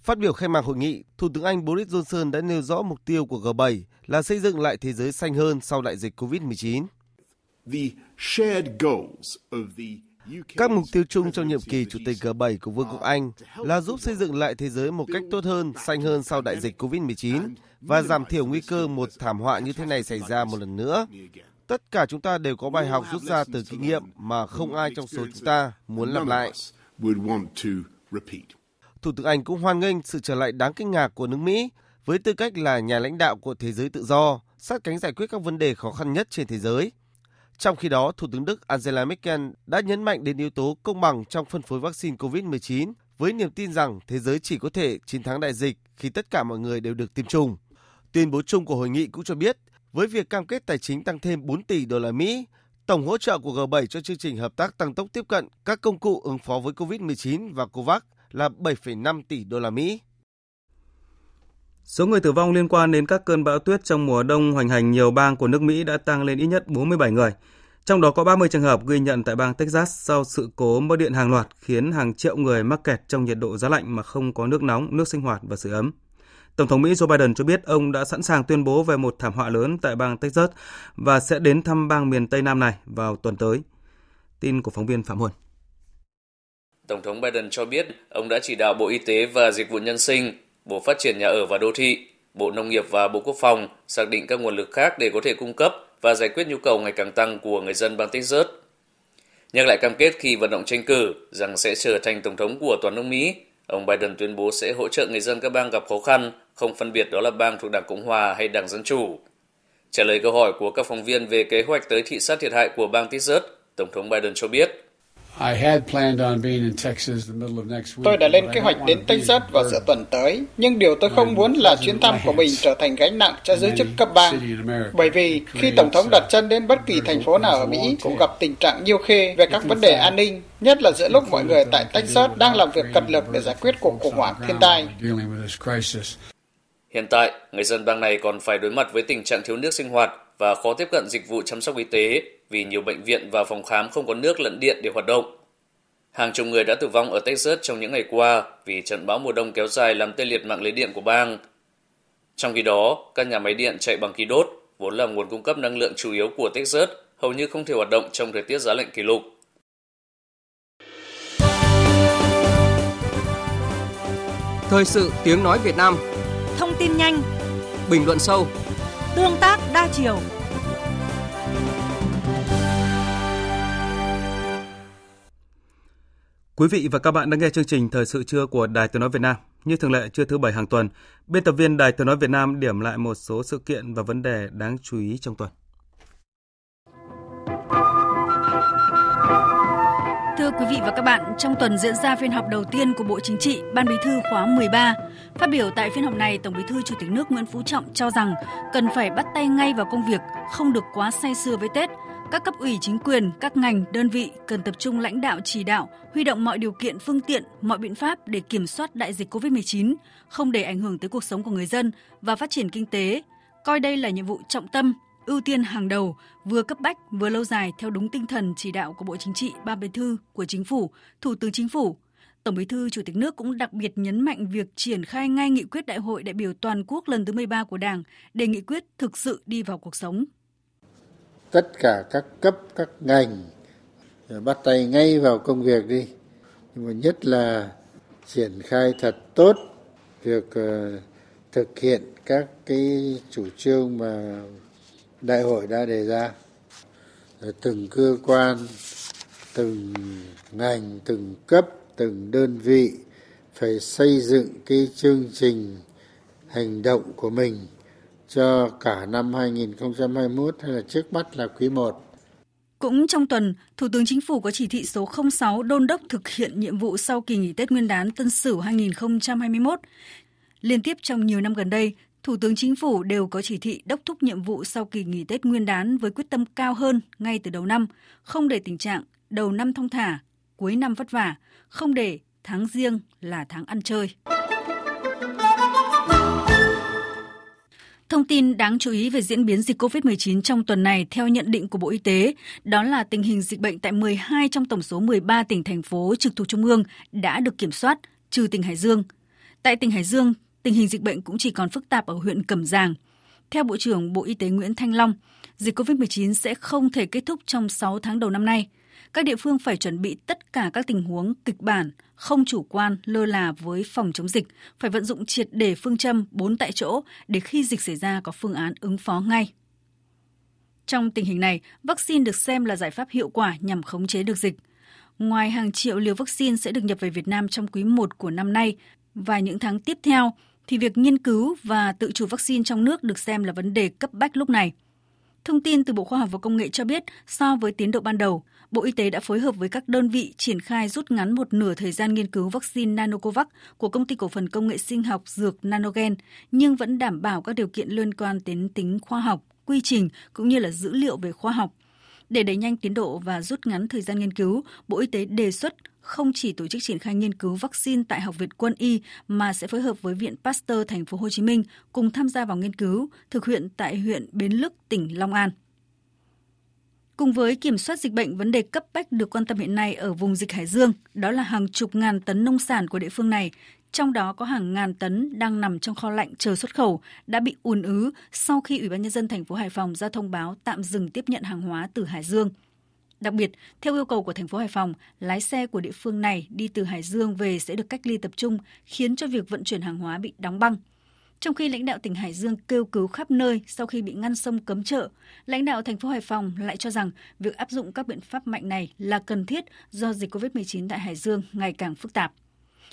Phát biểu khai mạc hội nghị, Thủ tướng Anh Boris Johnson đã nêu rõ mục tiêu của G7 là xây dựng lại thế giới xanh hơn sau đại dịch COVID-19. Các mục tiêu chung trong nhiệm kỳ Chủ tịch G7 của Vương quốc Anh là giúp xây dựng lại thế giới một cách tốt hơn, xanh hơn sau đại dịch COVID-19 và giảm thiểu nguy cơ một thảm họa như thế này xảy ra một lần nữa. Tất cả chúng ta đều có bài học rút ra từ kinh nghiệm mà không ai trong số chúng ta muốn làm lại. Thủ tướng Anh cũng hoan nghênh sự trở lại đáng kinh ngạc của nước Mỹ với tư cách là nhà lãnh đạo của thế giới tự do, sát cánh giải quyết các vấn đề khó khăn nhất trên thế giới. Trong khi đó, Thủ tướng Đức Angela Merkel đã nhấn mạnh đến yếu tố công bằng trong phân phối vaccine COVID-19 với niềm tin rằng thế giới chỉ có thể chiến thắng đại dịch khi tất cả mọi người đều được tiêm chủng. Tuyên bố chung của hội nghị cũng cho biết, với việc cam kết tài chính tăng thêm 4 tỷ đô la Mỹ, tổng hỗ trợ của G7 cho chương trình hợp tác tăng tốc tiếp cận các công cụ ứng phó với COVID-19 và COVAX là 7,5 tỷ đô la Mỹ. Số người tử vong liên quan đến các cơn bão tuyết trong mùa đông hoành hành nhiều bang của nước Mỹ đã tăng lên ít nhất 47 người. Trong đó có 30 trường hợp ghi nhận tại bang Texas sau sự cố mất điện hàng loạt khiến hàng triệu người mắc kẹt trong nhiệt độ giá lạnh mà không có nước nóng, nước sinh hoạt và sưởi ấm. Tổng thống Mỹ Joe Biden cho biết ông đã sẵn sàng tuyên bố về một thảm họa lớn tại bang Texas và sẽ đến thăm bang miền Tây Nam này vào tuần tới. Tin của phóng viên Phạm Huân. Tổng thống Biden cho biết ông đã chỉ đạo Bộ Y tế và Dịch vụ Nhân sinh Bộ Phát triển Nhà ở và Đô thị, Bộ Nông nghiệp và Bộ Quốc phòng xác định các nguồn lực khác để có thể cung cấp và giải quyết nhu cầu ngày càng tăng của người dân bang Texas. Nhắc lại cam kết khi vận động tranh cử rằng sẽ trở thành Tổng thống của toàn nước Mỹ, ông Biden tuyên bố sẽ hỗ trợ người dân các bang gặp khó khăn, không phân biệt đó là bang thuộc Đảng Cộng Hòa hay Đảng Dân Chủ. Trả lời câu hỏi của các phóng viên về kế hoạch tới thị sát thiệt hại của bang Texas, Tổng thống Biden cho biết – Tôi đã lên kế hoạch đến Texas vào giữa tuần tới, nhưng điều tôi không muốn là chuyến thăm của mình trở thành gánh nặng cho giới chức cấp bang. Bởi vì khi Tổng thống đặt chân đến bất kỳ thành phố nào ở Mỹ cũng gặp tình trạng nhiêu khê về các vấn đề an ninh, nhất là giữa lúc mọi người tại Texas đang làm việc cật lực để giải quyết cuộc khủng hoảng thiên tai. Hiện tại, người dân bang này còn phải đối mặt với tình trạng thiếu nước sinh hoạt và khó tiếp cận dịch vụ chăm sóc y tế vì nhiều bệnh viện và phòng khám không có nước lẫn điện để hoạt động. Hàng chục người đã tử vong ở Texas trong những ngày qua vì trận bão mùa đông kéo dài làm tê liệt mạng lưới điện của bang. Trong khi đó, các nhà máy điện chạy bằng khí đốt, vốn là nguồn cung cấp năng lượng chủ yếu của Texas, hầu như không thể hoạt động trong thời tiết giá lạnh kỷ lục. Thời sự tiếng nói Việt Nam Thông tin nhanh Bình luận sâu Tương tác đa chiều Quý vị và các bạn đang nghe chương trình Thời sự trưa của Đài Tiếng Nói Việt Nam. Như thường lệ trưa thứ bảy hàng tuần, biên tập viên Đài Tiếng Nói Việt Nam điểm lại một số sự kiện và vấn đề đáng chú ý trong tuần. Thưa quý vị và các bạn, trong tuần diễn ra phiên họp đầu tiên của Bộ Chính trị, Ban Bí thư khóa 13. Phát biểu tại phiên họp này, Tổng Bí thư Chủ tịch nước Nguyễn Phú Trọng cho rằng cần phải bắt tay ngay vào công việc, không được quá say sưa với Tết. Các cấp ủy chính quyền, các ngành, đơn vị cần tập trung lãnh đạo chỉ đạo, huy động mọi điều kiện, phương tiện, mọi biện pháp để kiểm soát đại dịch COVID-19, không để ảnh hưởng tới cuộc sống của người dân và phát triển kinh tế, coi đây là nhiệm vụ trọng tâm, ưu tiên hàng đầu, vừa cấp bách vừa lâu dài theo đúng tinh thần chỉ đạo của Bộ Chính trị, Ban Bí thư, của Chính phủ, Thủ tướng Chính phủ. Tổng Bí thư Chủ tịch nước cũng đặc biệt nhấn mạnh việc triển khai ngay nghị quyết Đại hội đại biểu toàn quốc lần thứ 13 của Đảng để nghị quyết thực sự đi vào cuộc sống. Tất cả các cấp, các ngành ờ, bắt tay ngay vào công việc đi. Nhưng mà nhất là triển khai thật tốt việc ờ, thực hiện các cái chủ trương mà đại hội đã đề ra ờ, từng cơ quan từng ngành từng cấp từng đơn vị phải xây dựng cái chương trình hành động của mình cho cả năm 2021 hay là trước mắt là quý 1. Cũng trong tuần, Thủ tướng Chính phủ có chỉ thị số 06 đôn đốc thực hiện nhiệm vụ sau kỳ nghỉ Tết Nguyên đán Tân Sửu 2021. Liên tiếp trong nhiều năm gần đây, Thủ tướng Chính phủ đều có chỉ thị đốc thúc nhiệm vụ sau kỳ nghỉ Tết Nguyên đán với quyết tâm cao hơn ngay từ đầu năm, không để tình trạng đầu năm thông thả, cuối năm vất vả, không để tháng riêng là tháng ăn chơi. Thông tin đáng chú ý về diễn biến dịch COVID-19 trong tuần này theo nhận định của Bộ Y tế, đó là tình hình dịch bệnh tại 12 trong tổng số 13 tỉnh thành phố trực thuộc Trung ương đã được kiểm soát, trừ tỉnh Hải Dương. Tại tỉnh Hải Dương, tình hình dịch bệnh cũng chỉ còn phức tạp ở huyện Cẩm Giàng. Theo Bộ trưởng Bộ Y tế Nguyễn Thanh Long, dịch COVID-19 sẽ không thể kết thúc trong 6 tháng đầu năm nay. Các địa phương phải chuẩn bị tất cả các tình huống kịch bản, không chủ quan, lơ là với phòng chống dịch, phải vận dụng triệt để phương châm bốn tại chỗ để khi dịch xảy ra có phương án ứng phó ngay. Trong tình hình này, vaccine được xem là giải pháp hiệu quả nhằm khống chế được dịch. Ngoài hàng triệu liều vaccine sẽ được nhập về Việt Nam trong quý 1 của năm nay và những tháng tiếp theo, thì việc nghiên cứu và tự chủ vaccine trong nước được xem là vấn đề cấp bách lúc này. Thông tin từ Bộ Khoa học và Công nghệ cho biết, so với tiến độ ban đầu, Bộ Y tế đã phối hợp với các đơn vị triển khai rút ngắn một nửa thời gian nghiên cứu vaccine Nanocovax của công ty cổ phần công nghệ sinh học dược Nanogen, nhưng vẫn đảm bảo các điều kiện liên quan đến tính khoa học, quy trình cũng như là dữ liệu về khoa học. Để đẩy nhanh tiến độ và rút ngắn thời gian nghiên cứu, Bộ Y tế đề xuất không chỉ tổ chức triển khai nghiên cứu vaccine tại Học viện Quân y mà sẽ phối hợp với Viện Pasteur thành phố Hồ Chí Minh cùng tham gia vào nghiên cứu thực hiện tại huyện Bến Lức, tỉnh Long An. Cùng với kiểm soát dịch bệnh, vấn đề cấp bách được quan tâm hiện nay ở vùng dịch Hải Dương, đó là hàng chục ngàn tấn nông sản của địa phương này, trong đó có hàng ngàn tấn đang nằm trong kho lạnh chờ xuất khẩu đã bị ùn ứ sau khi Ủy ban nhân dân thành phố Hải Phòng ra thông báo tạm dừng tiếp nhận hàng hóa từ Hải Dương. Đặc biệt, theo yêu cầu của thành phố Hải Phòng, lái xe của địa phương này đi từ Hải Dương về sẽ được cách ly tập trung, khiến cho việc vận chuyển hàng hóa bị đóng băng. Trong khi lãnh đạo tỉnh Hải Dương kêu cứu khắp nơi sau khi bị ngăn sông cấm chợ, lãnh đạo thành phố Hải Phòng lại cho rằng việc áp dụng các biện pháp mạnh này là cần thiết do dịch COVID-19 tại Hải Dương ngày càng phức tạp.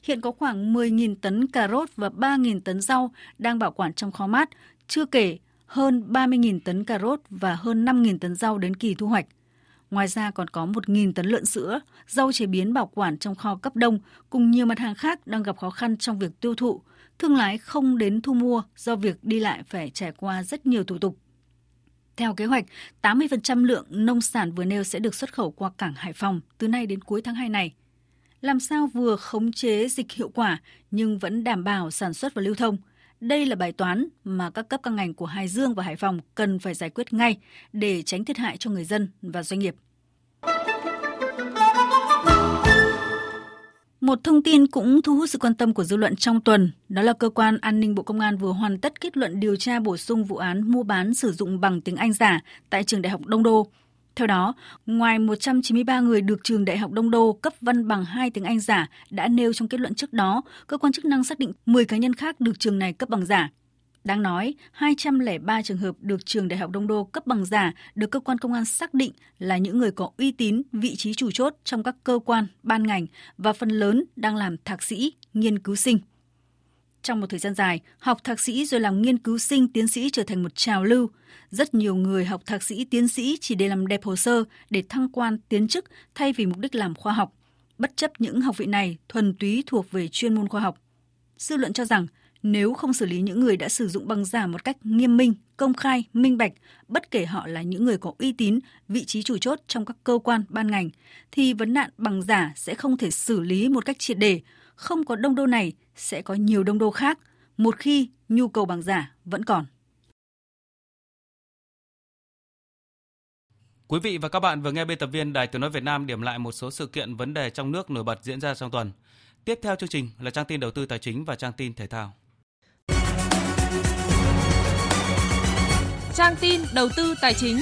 Hiện có khoảng 10.000 tấn cà rốt và 3.000 tấn rau đang bảo quản trong kho mát, chưa kể hơn 30.000 tấn cà rốt và hơn 5.000 tấn rau đến kỳ thu hoạch. Ngoài ra còn có 1.000 tấn lợn sữa, rau chế biến bảo quản trong kho cấp đông cùng nhiều mặt hàng khác đang gặp khó khăn trong việc tiêu thụ. Thương lái không đến thu mua do việc đi lại phải trải qua rất nhiều thủ tục. Theo kế hoạch, 80% lượng nông sản vừa nêu sẽ được xuất khẩu qua cảng Hải Phòng từ nay đến cuối tháng 2 này. Làm sao vừa khống chế dịch hiệu quả nhưng vẫn đảm bảo sản xuất và lưu thông – đây là bài toán mà các cấp các ngành của Hải Dương và Hải Phòng cần phải giải quyết ngay để tránh thiệt hại cho người dân và doanh nghiệp. Một thông tin cũng thu hút sự quan tâm của dư luận trong tuần, đó là cơ quan an ninh Bộ Công an vừa hoàn tất kết luận điều tra bổ sung vụ án mua bán sử dụng bằng tiếng Anh giả tại trường Đại học Đông Đô. Theo đó, ngoài 193 người được trường Đại học Đông Đô cấp văn bằng 2 tiếng Anh giả đã nêu trong kết luận trước đó, cơ quan chức năng xác định 10 cá nhân khác được trường này cấp bằng giả. Đáng nói, 203 trường hợp được trường Đại học Đông Đô cấp bằng giả được cơ quan công an xác định là những người có uy tín, vị trí chủ chốt trong các cơ quan, ban ngành và phần lớn đang làm thạc sĩ, nghiên cứu sinh. Trong một thời gian dài, học thạc sĩ rồi làm nghiên cứu sinh tiến sĩ trở thành một trào lưu. Rất nhiều người học thạc sĩ tiến sĩ chỉ để làm đẹp hồ sơ, để thăng quan tiến chức thay vì mục đích làm khoa học, bất chấp những học vị này thuần túy thuộc về chuyên môn khoa học. Dư luận cho rằng nếu không xử lý những người đã sử dụng bằng giả một cách nghiêm minh, công khai, minh bạch, bất kể họ là những người có uy tín, vị trí chủ chốt trong các cơ quan, ban ngành, thì vấn nạn bằng giả sẽ không thể xử lý một cách triệt để. Không có đông đô này, sẽ có nhiều đông đô khác, một khi nhu cầu bằng giả vẫn còn. Quý vị và các bạn vừa nghe biên tập viên Đài Tiếng nói Việt Nam điểm lại một số sự kiện vấn đề trong nước nổi bật diễn ra trong tuần. Tiếp theo chương trình là trang tin đầu tư tài chính và trang tin thể thao. Trang tin đầu tư tài chính.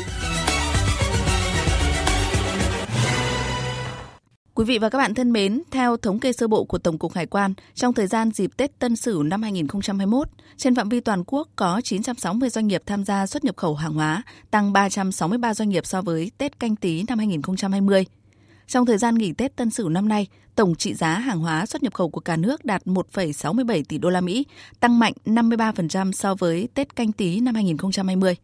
Quý vị và các bạn thân mến, theo thống kê sơ bộ của Tổng cục Hải quan, trong thời gian dịp Tết Tân Sửu năm 2021, trên phạm vi toàn quốc có 960 doanh nghiệp tham gia xuất nhập khẩu hàng hóa, tăng 363 doanh nghiệp so với Tết Canh Tý năm 2020. Trong thời gian nghỉ Tết Tân Sửu năm nay, tổng trị giá hàng hóa xuất nhập khẩu của cả nước đạt 1,67 tỷ đô la Mỹ, tăng mạnh 53% so với Tết Canh Tý năm 2020.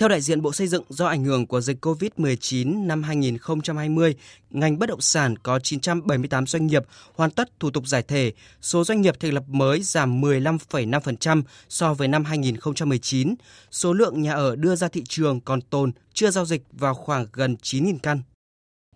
Theo đại diện Bộ Xây dựng, do ảnh hưởng của dịch COVID-19 năm 2020, ngành bất động sản có 978 doanh nghiệp hoàn tất thủ tục giải thể, số doanh nghiệp thành lập mới giảm 15,5% so với năm 2019, số lượng nhà ở đưa ra thị trường còn tồn chưa giao dịch vào khoảng gần 9.000 căn.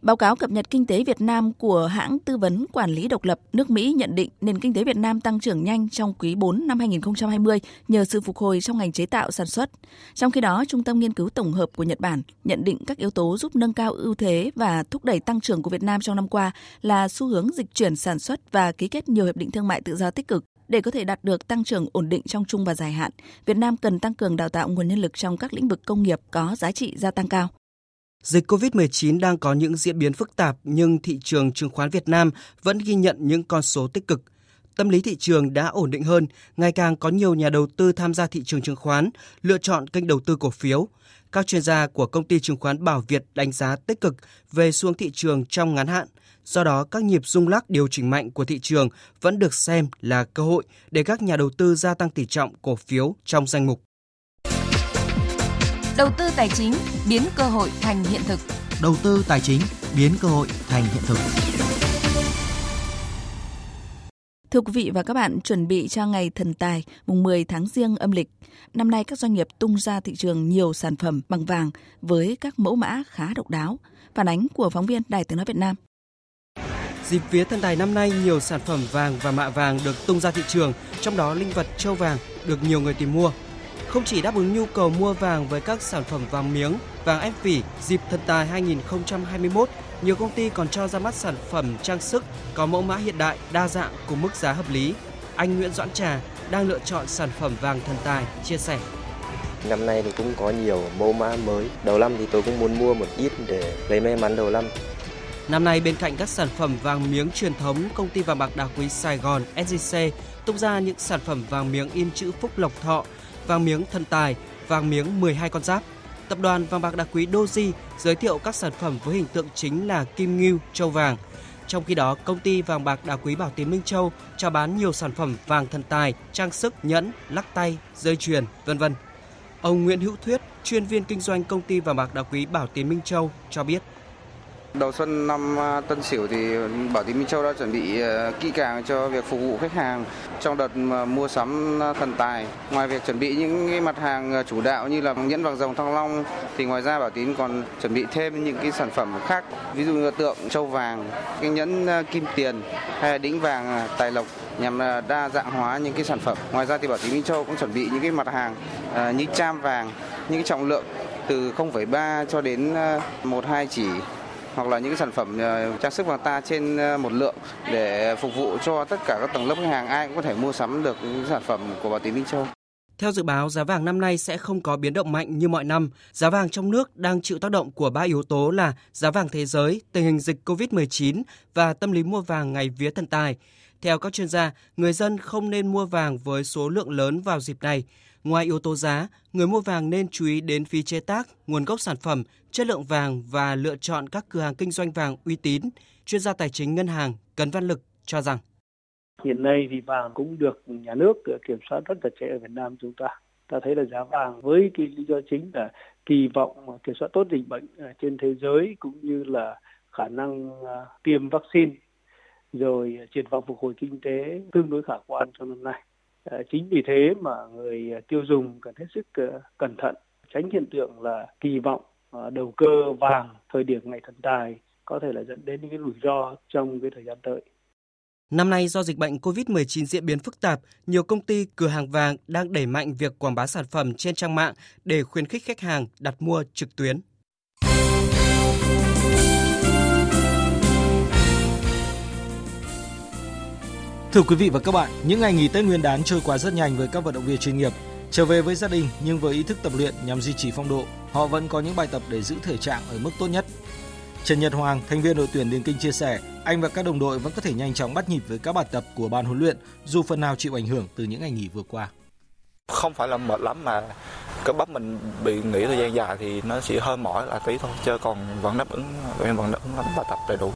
Báo cáo cập nhật kinh tế Việt Nam của hãng tư vấn quản lý độc lập nước Mỹ nhận định nền kinh tế Việt Nam tăng trưởng nhanh trong quý 4 năm 2020 nhờ sự phục hồi trong ngành chế tạo sản xuất. Trong khi đó, Trung tâm Nghiên cứu Tổng hợp của Nhật Bản nhận định các yếu tố giúp nâng cao ưu thế và thúc đẩy tăng trưởng của Việt Nam trong năm qua là xu hướng dịch chuyển sản xuất và ký kết nhiều hiệp định thương mại tự do tích cực. Để có thể đạt được tăng trưởng ổn định trong trung và dài hạn, Việt Nam cần tăng cường đào tạo nguồn nhân lực trong các lĩnh vực công nghiệp có giá trị gia tăng cao. Dịch COVID-19 đang có những diễn biến phức tạp nhưng thị trường chứng khoán Việt Nam vẫn ghi nhận những con số tích cực. Tâm lý thị trường đã ổn định hơn, ngày càng có nhiều nhà đầu tư tham gia thị trường chứng khoán, lựa chọn kênh đầu tư cổ phiếu. Các chuyên gia của công ty chứng khoán Bảo Việt đánh giá tích cực về xuống thị trường trong ngắn hạn. Do đó, các nhịp rung lắc điều chỉnh mạnh của thị trường vẫn được xem là cơ hội để các nhà đầu tư gia tăng tỷ trọng cổ phiếu trong danh mục. Đầu tư tài chính biến cơ hội thành hiện thực. Đầu tư tài chính biến cơ hội thành hiện thực. Thưa quý vị và các bạn, chuẩn bị cho ngày thần tài mùng 10 tháng riêng âm lịch, năm nay các doanh nghiệp tung ra thị trường nhiều sản phẩm bằng vàng với các mẫu mã khá độc đáo. Phản ánh của phóng viên Đài Tiếng nói Việt Nam. Dịp vía thần tài năm nay, nhiều sản phẩm vàng và mạ vàng được tung ra thị trường, trong đó linh vật châu vàng được nhiều người tìm mua. Không chỉ đáp ứng nhu cầu mua vàng với các sản phẩm vàng miếng, vàng ép vỉ dịp thần tài 2021, nhiều công ty còn cho ra mắt sản phẩm trang sức có mẫu mã hiện đại, đa dạng cùng mức giá hợp lý. Anh Nguyễn Doãn Trà đang lựa chọn sản phẩm vàng thần tài, chia sẻ. Năm nay thì cũng có nhiều mẫu mã mới. Đầu năm thì tôi cũng muốn mua một ít để lấy may mắn đầu năm. Năm nay bên cạnh các sản phẩm vàng miếng truyền thống, công ty vàng bạc đá quý Sài Gòn SJC tung ra những sản phẩm vàng miếng in chữ Phúc Lộc Thọ, vàng miếng thần tài, vàng miếng 12 con giáp. Tập đoàn vàng bạc đá quý Doji giới thiệu các sản phẩm với hình tượng chính là kim ngưu, châu vàng. Trong khi đó, công ty vàng bạc đá quý Bảo Tín Minh Châu chào bán nhiều sản phẩm vàng thần tài, trang sức, nhẫn, lắc tay, dây chuyền, vân vân. Ông Nguyễn Hữu Thuyết, chuyên viên kinh doanh công ty vàng bạc đá quý Bảo Tín Minh Châu cho biết. Đầu xuân năm à, Tân Sửu thì Bảo Tín Minh Châu đã chuẩn bị à, kỹ càng cho việc phục vụ khách hàng trong đợt à, mua sắm thần tài. Ngoài việc chuẩn bị những cái mặt hàng chủ đạo như là nhẫn vàng rồng thăng long thì ngoài ra Bảo Tín còn chuẩn bị thêm những cái sản phẩm khác, ví dụ như tượng châu vàng, cái nhẫn kim tiền hay là đĩnh vàng tài lộc nhằm đa dạng hóa những cái sản phẩm. Ngoài ra thì Bảo Tín Minh Châu cũng chuẩn bị những cái mặt hàng như cham vàng, những cái trọng lượng từ 0,3 cho đến 1 2 chỉ hoặc là những cái sản phẩm ờ, trang sức vàng ta trên ờ, một lượng để phục vụ cho tất cả các tầng lớp khách hàng ai cũng có thể mua sắm được những sản phẩm của Bảo Tín Minh Châu. Theo dự báo, giá vàng năm nay sẽ không có biến động mạnh như mọi năm. Giá vàng trong nước đang chịu tác động của ba yếu tố là giá vàng thế giới, tình hình dịch COVID-19 và tâm lý mua vàng ngày vía thần tài. Theo các chuyên gia, người dân không nên mua vàng với số lượng lớn vào dịp này. Ngoài yếu tố giá, người mua vàng nên chú ý đến phí chế tác, nguồn gốc sản phẩm, chất lượng vàng và lựa chọn các cửa hàng kinh doanh vàng uy tín. Chuyên gia tài chính ngân hàng Cấn Văn Lực cho rằng Hiện nay thì vàng cũng được nhà nước ờ, kiểm soát rất chặt chẽ ở Việt Nam chúng ta. Ta thấy là giá vàng với cái lý do chính là kỳ vọng kiểm soát tốt dịch bệnh ờ, trên thế giới cũng như là khả năng ờ, tiêm vaccine rồi triển vọng phục hồi kinh tế tương đối khả quan trong năm nay. Chính vì thế mà người tiêu dùng cần hết sức cẩn thận, tránh hiện tượng là kỳ vọng đầu cơ vàng thời điểm ngày thần tài có thể là dẫn đến những cái rủi ro trong cái thời gian tới. Năm nay do dịch bệnh COVID-19 diễn biến phức tạp, nhiều công ty cửa hàng vàng đang đẩy mạnh việc quảng bá sản phẩm trên trang mạng để khuyến khích khách hàng đặt mua trực tuyến. Thưa quý vị và các bạn, những ngày nghỉ Tết Nguyên đán trôi qua rất nhanh với các vận động viên chuyên nghiệp. Trở về với gia đình nhưng với ý thức tập luyện nhằm duy trì phong độ, họ vẫn có những bài tập để giữ thể trạng ở mức tốt nhất. Trần Nhật Hoàng, thành viên đội tuyển Điền Kinh chia sẻ, anh và các đồng đội vẫn có thể nhanh chóng bắt nhịp với các bài tập của ban huấn luyện dù phần nào chịu ảnh hưởng từ những ngày nghỉ vừa qua. Không phải là mệt lắm mà cái bắp mình bị nghỉ thời gian dài thì nó chỉ hơi mỏi là tí thôi, chứ còn vẫn đáp ứng em vẫn đáp ứng lắm bài tập đầy đủ.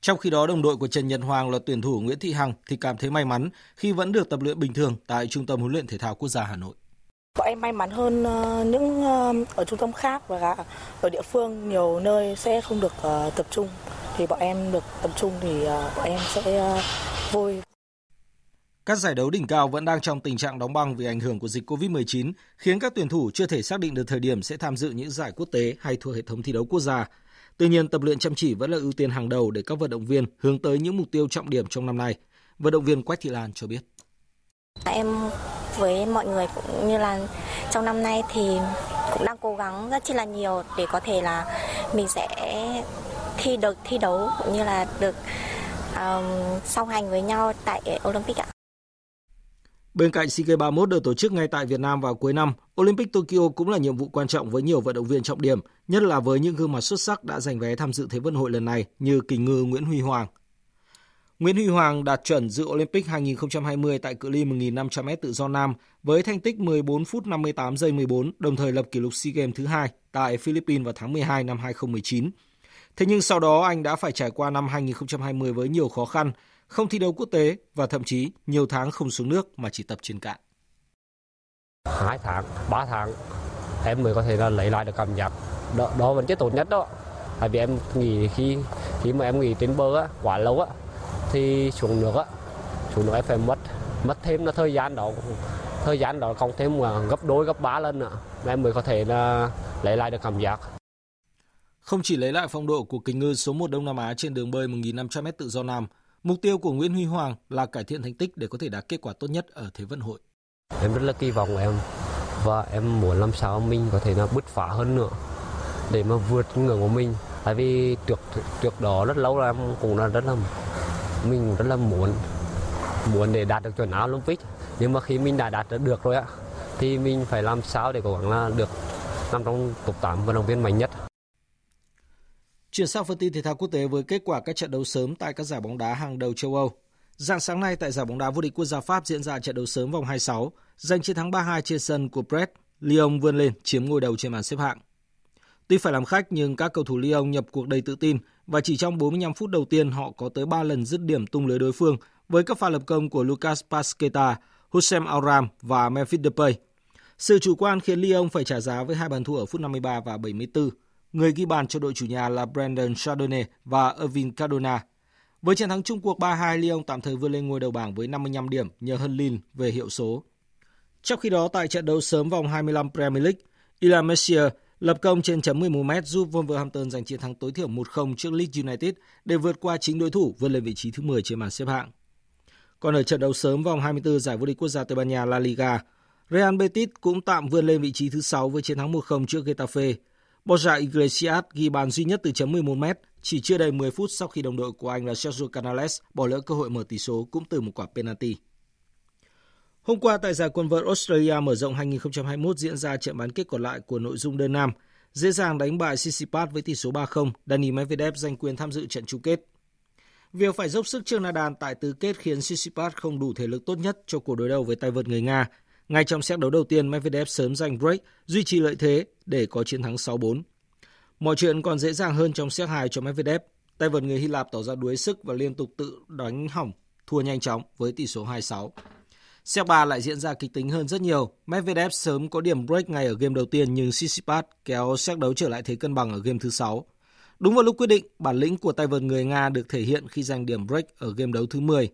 Trong khi đó, đồng đội của Trần Nhật Hoàng là tuyển thủ Nguyễn Thị Hằng thì cảm thấy may mắn khi vẫn được tập luyện bình thường tại Trung tâm huấn luyện thể thao quốc gia Hà Nội. Bọn em may mắn hơn ờ, những ờ, ở trung tâm khác và ở địa phương nhiều nơi sẽ không được ờ, tập trung thì bọn em được tập trung thì bọn em sẽ vui. Các giải đấu đỉnh cao vẫn đang trong tình trạng đóng băng vì ảnh hưởng của dịch Covid-19, khiến các tuyển thủ chưa thể xác định được thời điểm sẽ tham dự những giải quốc tế hay thuộc hệ thống thi đấu quốc gia. Tuy nhiên, tập luyện chăm chỉ vẫn là ưu tiên hàng đầu để các vận động viên hướng tới những mục tiêu trọng điểm trong năm nay. Vận động viên Quách Thị Lan cho biết. Em với mọi người cũng như là trong năm nay thì cũng đang cố gắng rất chi là nhiều để có thể là mình sẽ thi được thi đấu cũng như là được um, song hành với nhau tại Olympic ạ. Bên cạnh SEA Games 31 được tổ chức ngay tại Việt Nam vào cuối năm, Olympic Tokyo cũng là nhiệm vụ quan trọng với nhiều vận động viên trọng điểm, nhất là với những gương mặt xuất sắc đã giành vé tham dự Thế vận hội lần này như kình ngư Nguyễn Huy Hoàng, Nguyễn Huy Hoàng đạt chuẩn dự Olympic 2020 tại cự ly 1.500m tự do nam với thành tích 14 phút 58 giây 14, đồng thời lập kỷ lục SEA Games thứ hai tại Philippines vào tháng 12 năm 2019. Thế nhưng sau đó anh đã phải trải qua năm 2020 với nhiều khó khăn, không thi đấu quốc tế và thậm chí nhiều tháng không xuống nước mà chỉ tập trên cạn. Hai tháng, ba tháng em mới có thể là lấy lại được cảm giác đó, đó vẫn chưa tốt nhất đó. Tại vì em nghỉ khi khi mà em nghỉ trên bờ á, quá lâu á, thì xuống nước á xuống nước phải mất mất thêm là thời gian đó thời gian đó cộng thêm gấp đôi gấp ba lần nữa em mới có thể là lấy lại được cảm giác không chỉ lấy lại phong độ của kình ngư số 1 Đông Nam Á trên đường bơi 1.500m tự do nam, mục tiêu của Nguyễn Huy Hoàng là cải thiện thành tích để có thể đạt kết quả tốt nhất ở Thế vận hội. Em rất là kỳ vọng em và em muốn làm sao mình có thể là bứt phá hơn nữa để mà vượt ngưỡng của mình. Tại vì trước trước đó rất lâu là em cũng là rất là mình rất là muốn muốn để đạt được chuẩn Olympic nhưng mà khi mình đã đạt được rồi á thì mình phải làm sao để cố gắng là được nằm trong top 8 vận động viên mạnh nhất. Chuyển sang phần tin thể thao quốc tế với kết quả các trận đấu sớm tại các giải bóng đá hàng đầu châu Âu. Dạng sáng nay tại giải bóng đá vô địch quốc gia Pháp diễn ra trận đấu sớm vòng 26, giành chiến thắng 3-2 trên sân của Brest, Lyon vươn lên chiếm ngôi đầu trên bảng xếp hạng. Tuy phải làm khách nhưng các cầu thủ Lyon nhập cuộc đầy tự tin và chỉ trong 45 phút đầu tiên họ có tới 3 lần dứt điểm tung lưới đối phương với các pha lập công của Lucas Pasqueta, Hussein Aram và Memphis Depay. Sự chủ quan khiến Lyon phải trả giá với hai bàn thua ở phút 53 và 74. Người ghi bàn cho đội chủ nhà là Brandon Chardonnay và Irvin Cardona. Với chiến thắng chung cuộc 3-2, Lyon tạm thời vươn lên ngôi đầu bảng với 55 điểm nhờ hơn Lille về hiệu số. Trong khi đó, tại trận đấu sớm vòng 25 Premier League, Ilan Messier Lập công trên chấm 11m giúp Wolverhampton giành chiến thắng tối thiểu 1-0 trước Leeds United để vượt qua chính đối thủ vươn lên vị trí thứ 10 trên bảng xếp hạng. Còn ở trận đấu sớm vòng 24 giải vô địch quốc gia Tây Ban Nha La Liga, Real Betis cũng tạm vươn lên vị trí thứ 6 với chiến thắng 1-0 trước Getafe. Borja Iglesias ghi bàn duy nhất từ chấm 11m chỉ chưa đầy 10 phút sau khi đồng đội của anh là Sergio Canales bỏ lỡ cơ hội mở tỷ số cũng từ một quả penalty. Hôm qua tại giải quần vợt Australia mở rộng 2021 diễn ra trận bán kết còn lại của nội dung đơn nam. Dễ dàng đánh bại Tsitsipas với tỷ số 3-0, Dani Medvedev giành quyền tham dự trận chung kết. Việc phải dốc sức trước Nadal tại tứ kết khiến Tsitsipas không đủ thể lực tốt nhất cho cuộc đối đầu với tay vợt người Nga. Ngay trong set đấu đầu tiên, Medvedev sớm giành break, duy trì lợi thế để có chiến thắng 6-4. Mọi chuyện còn dễ dàng hơn trong set 2 cho Medvedev. Tay vợt người Hy Lạp tỏ ra đuối sức và liên tục tự đánh hỏng, thua nhanh chóng với tỷ số 2-6. Set 3 lại diễn ra kịch tính hơn rất nhiều. Medvedev sớm có điểm break ngay ở game đầu tiên nhưng Tsitsipas kéo set đấu trở lại thế cân bằng ở game thứ 6. Đúng vào lúc quyết định, bản lĩnh của tay vợt người Nga được thể hiện khi giành điểm break ở game đấu thứ 10.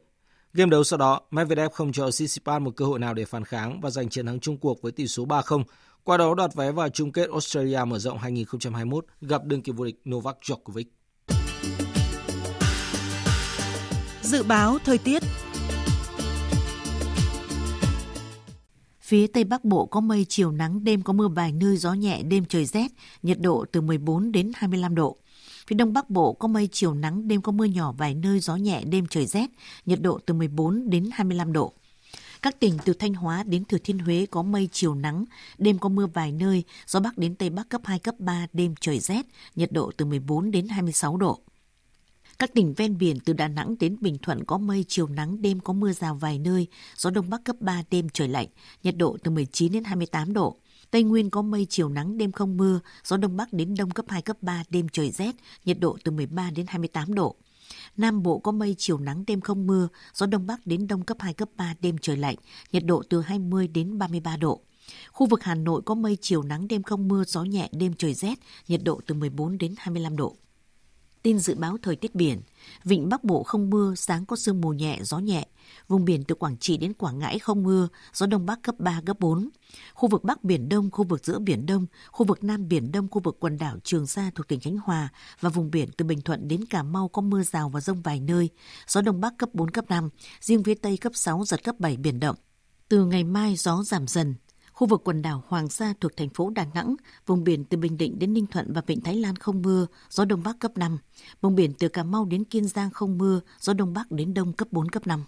Game đấu sau đó, Medvedev không cho Tsitsipas một cơ hội nào để phản kháng và giành chiến thắng chung cuộc với tỷ số 3-0, qua đó đoạt vé vào chung kết Australia mở rộng 2021 gặp đương kim vô địch Novak Djokovic. Dự báo thời tiết Phía Tây Bắc Bộ có mây chiều nắng, đêm có mưa vài nơi, gió nhẹ, đêm trời rét, nhiệt độ từ 14 đến 25 độ. Phía Đông Bắc Bộ có mây chiều nắng, đêm có mưa nhỏ vài nơi, gió nhẹ, đêm trời rét, nhiệt độ từ 14 đến 25 độ. Các tỉnh từ Thanh Hóa đến Thừa Thiên Huế có mây chiều nắng, đêm có mưa vài nơi, gió Bắc đến Tây Bắc cấp 2, cấp 3, đêm trời rét, nhiệt độ từ 14 đến 26 độ. Các tỉnh ven biển từ Đà Nẵng đến Bình Thuận có mây, chiều nắng, đêm có mưa rào vài nơi, gió Đông Bắc cấp 3, đêm trời lạnh, nhiệt độ từ 19 đến 28 độ. Tây Nguyên có mây, chiều nắng, đêm không mưa, gió Đông Bắc đến Đông cấp 2, cấp 3, đêm trời rét, nhiệt độ từ 13 đến 28 độ. Nam Bộ có mây, chiều nắng, đêm không mưa, gió Đông Bắc đến Đông cấp 2, cấp 3, đêm trời lạnh, nhiệt độ từ 20 đến 33 độ. Khu vực Hà Nội có mây, chiều nắng, đêm không mưa, gió nhẹ, đêm trời rét, nhiệt độ từ 14 đến 25 độ. Tin dự báo thời tiết biển, vịnh Bắc Bộ không mưa, sáng có sương mù nhẹ, gió nhẹ. Vùng biển từ Quảng Trị đến Quảng Ngãi không mưa, gió Đông Bắc cấp 3, cấp 4. Khu vực Bắc Biển Đông, khu vực giữa Biển Đông, khu vực Nam Biển Đông, khu vực quần đảo Trường Sa thuộc tỉnh Khánh Hòa và vùng biển từ Bình Thuận đến Cà Mau có mưa rào và rông vài nơi, gió Đông Bắc cấp 4, cấp 5, riêng phía Tây cấp 6, giật cấp 7 biển động. Từ ngày mai gió giảm dần, Khu vực quần đảo Hoàng Sa thuộc thành phố Đà Nẵng, vùng biển từ Bình Định đến Ninh Thuận và Vịnh Thái Lan không mưa, gió Đông Bắc cấp 5. Vùng biển từ Cà Mau đến Kiên Giang không mưa, gió Đông Bắc đến Đông cấp 4, cấp 5.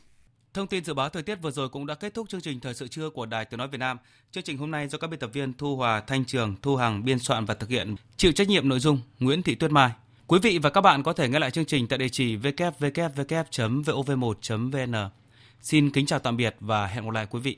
Thông tin dự báo thời tiết vừa rồi cũng đã kết thúc chương trình Thời sự trưa của Đài Tiếng Nói Việt Nam. Chương trình hôm nay do các biên tập viên Thu Hòa, Thanh Trường, Thu Hằng biên soạn và thực hiện. Chịu trách nhiệm nội dung Nguyễn Thị Tuyết Mai. Quý vị và các bạn có thể nghe lại chương trình tại địa chỉ www.vov1.vn. Xin kính chào tạm biệt và hẹn gặp lại quý vị.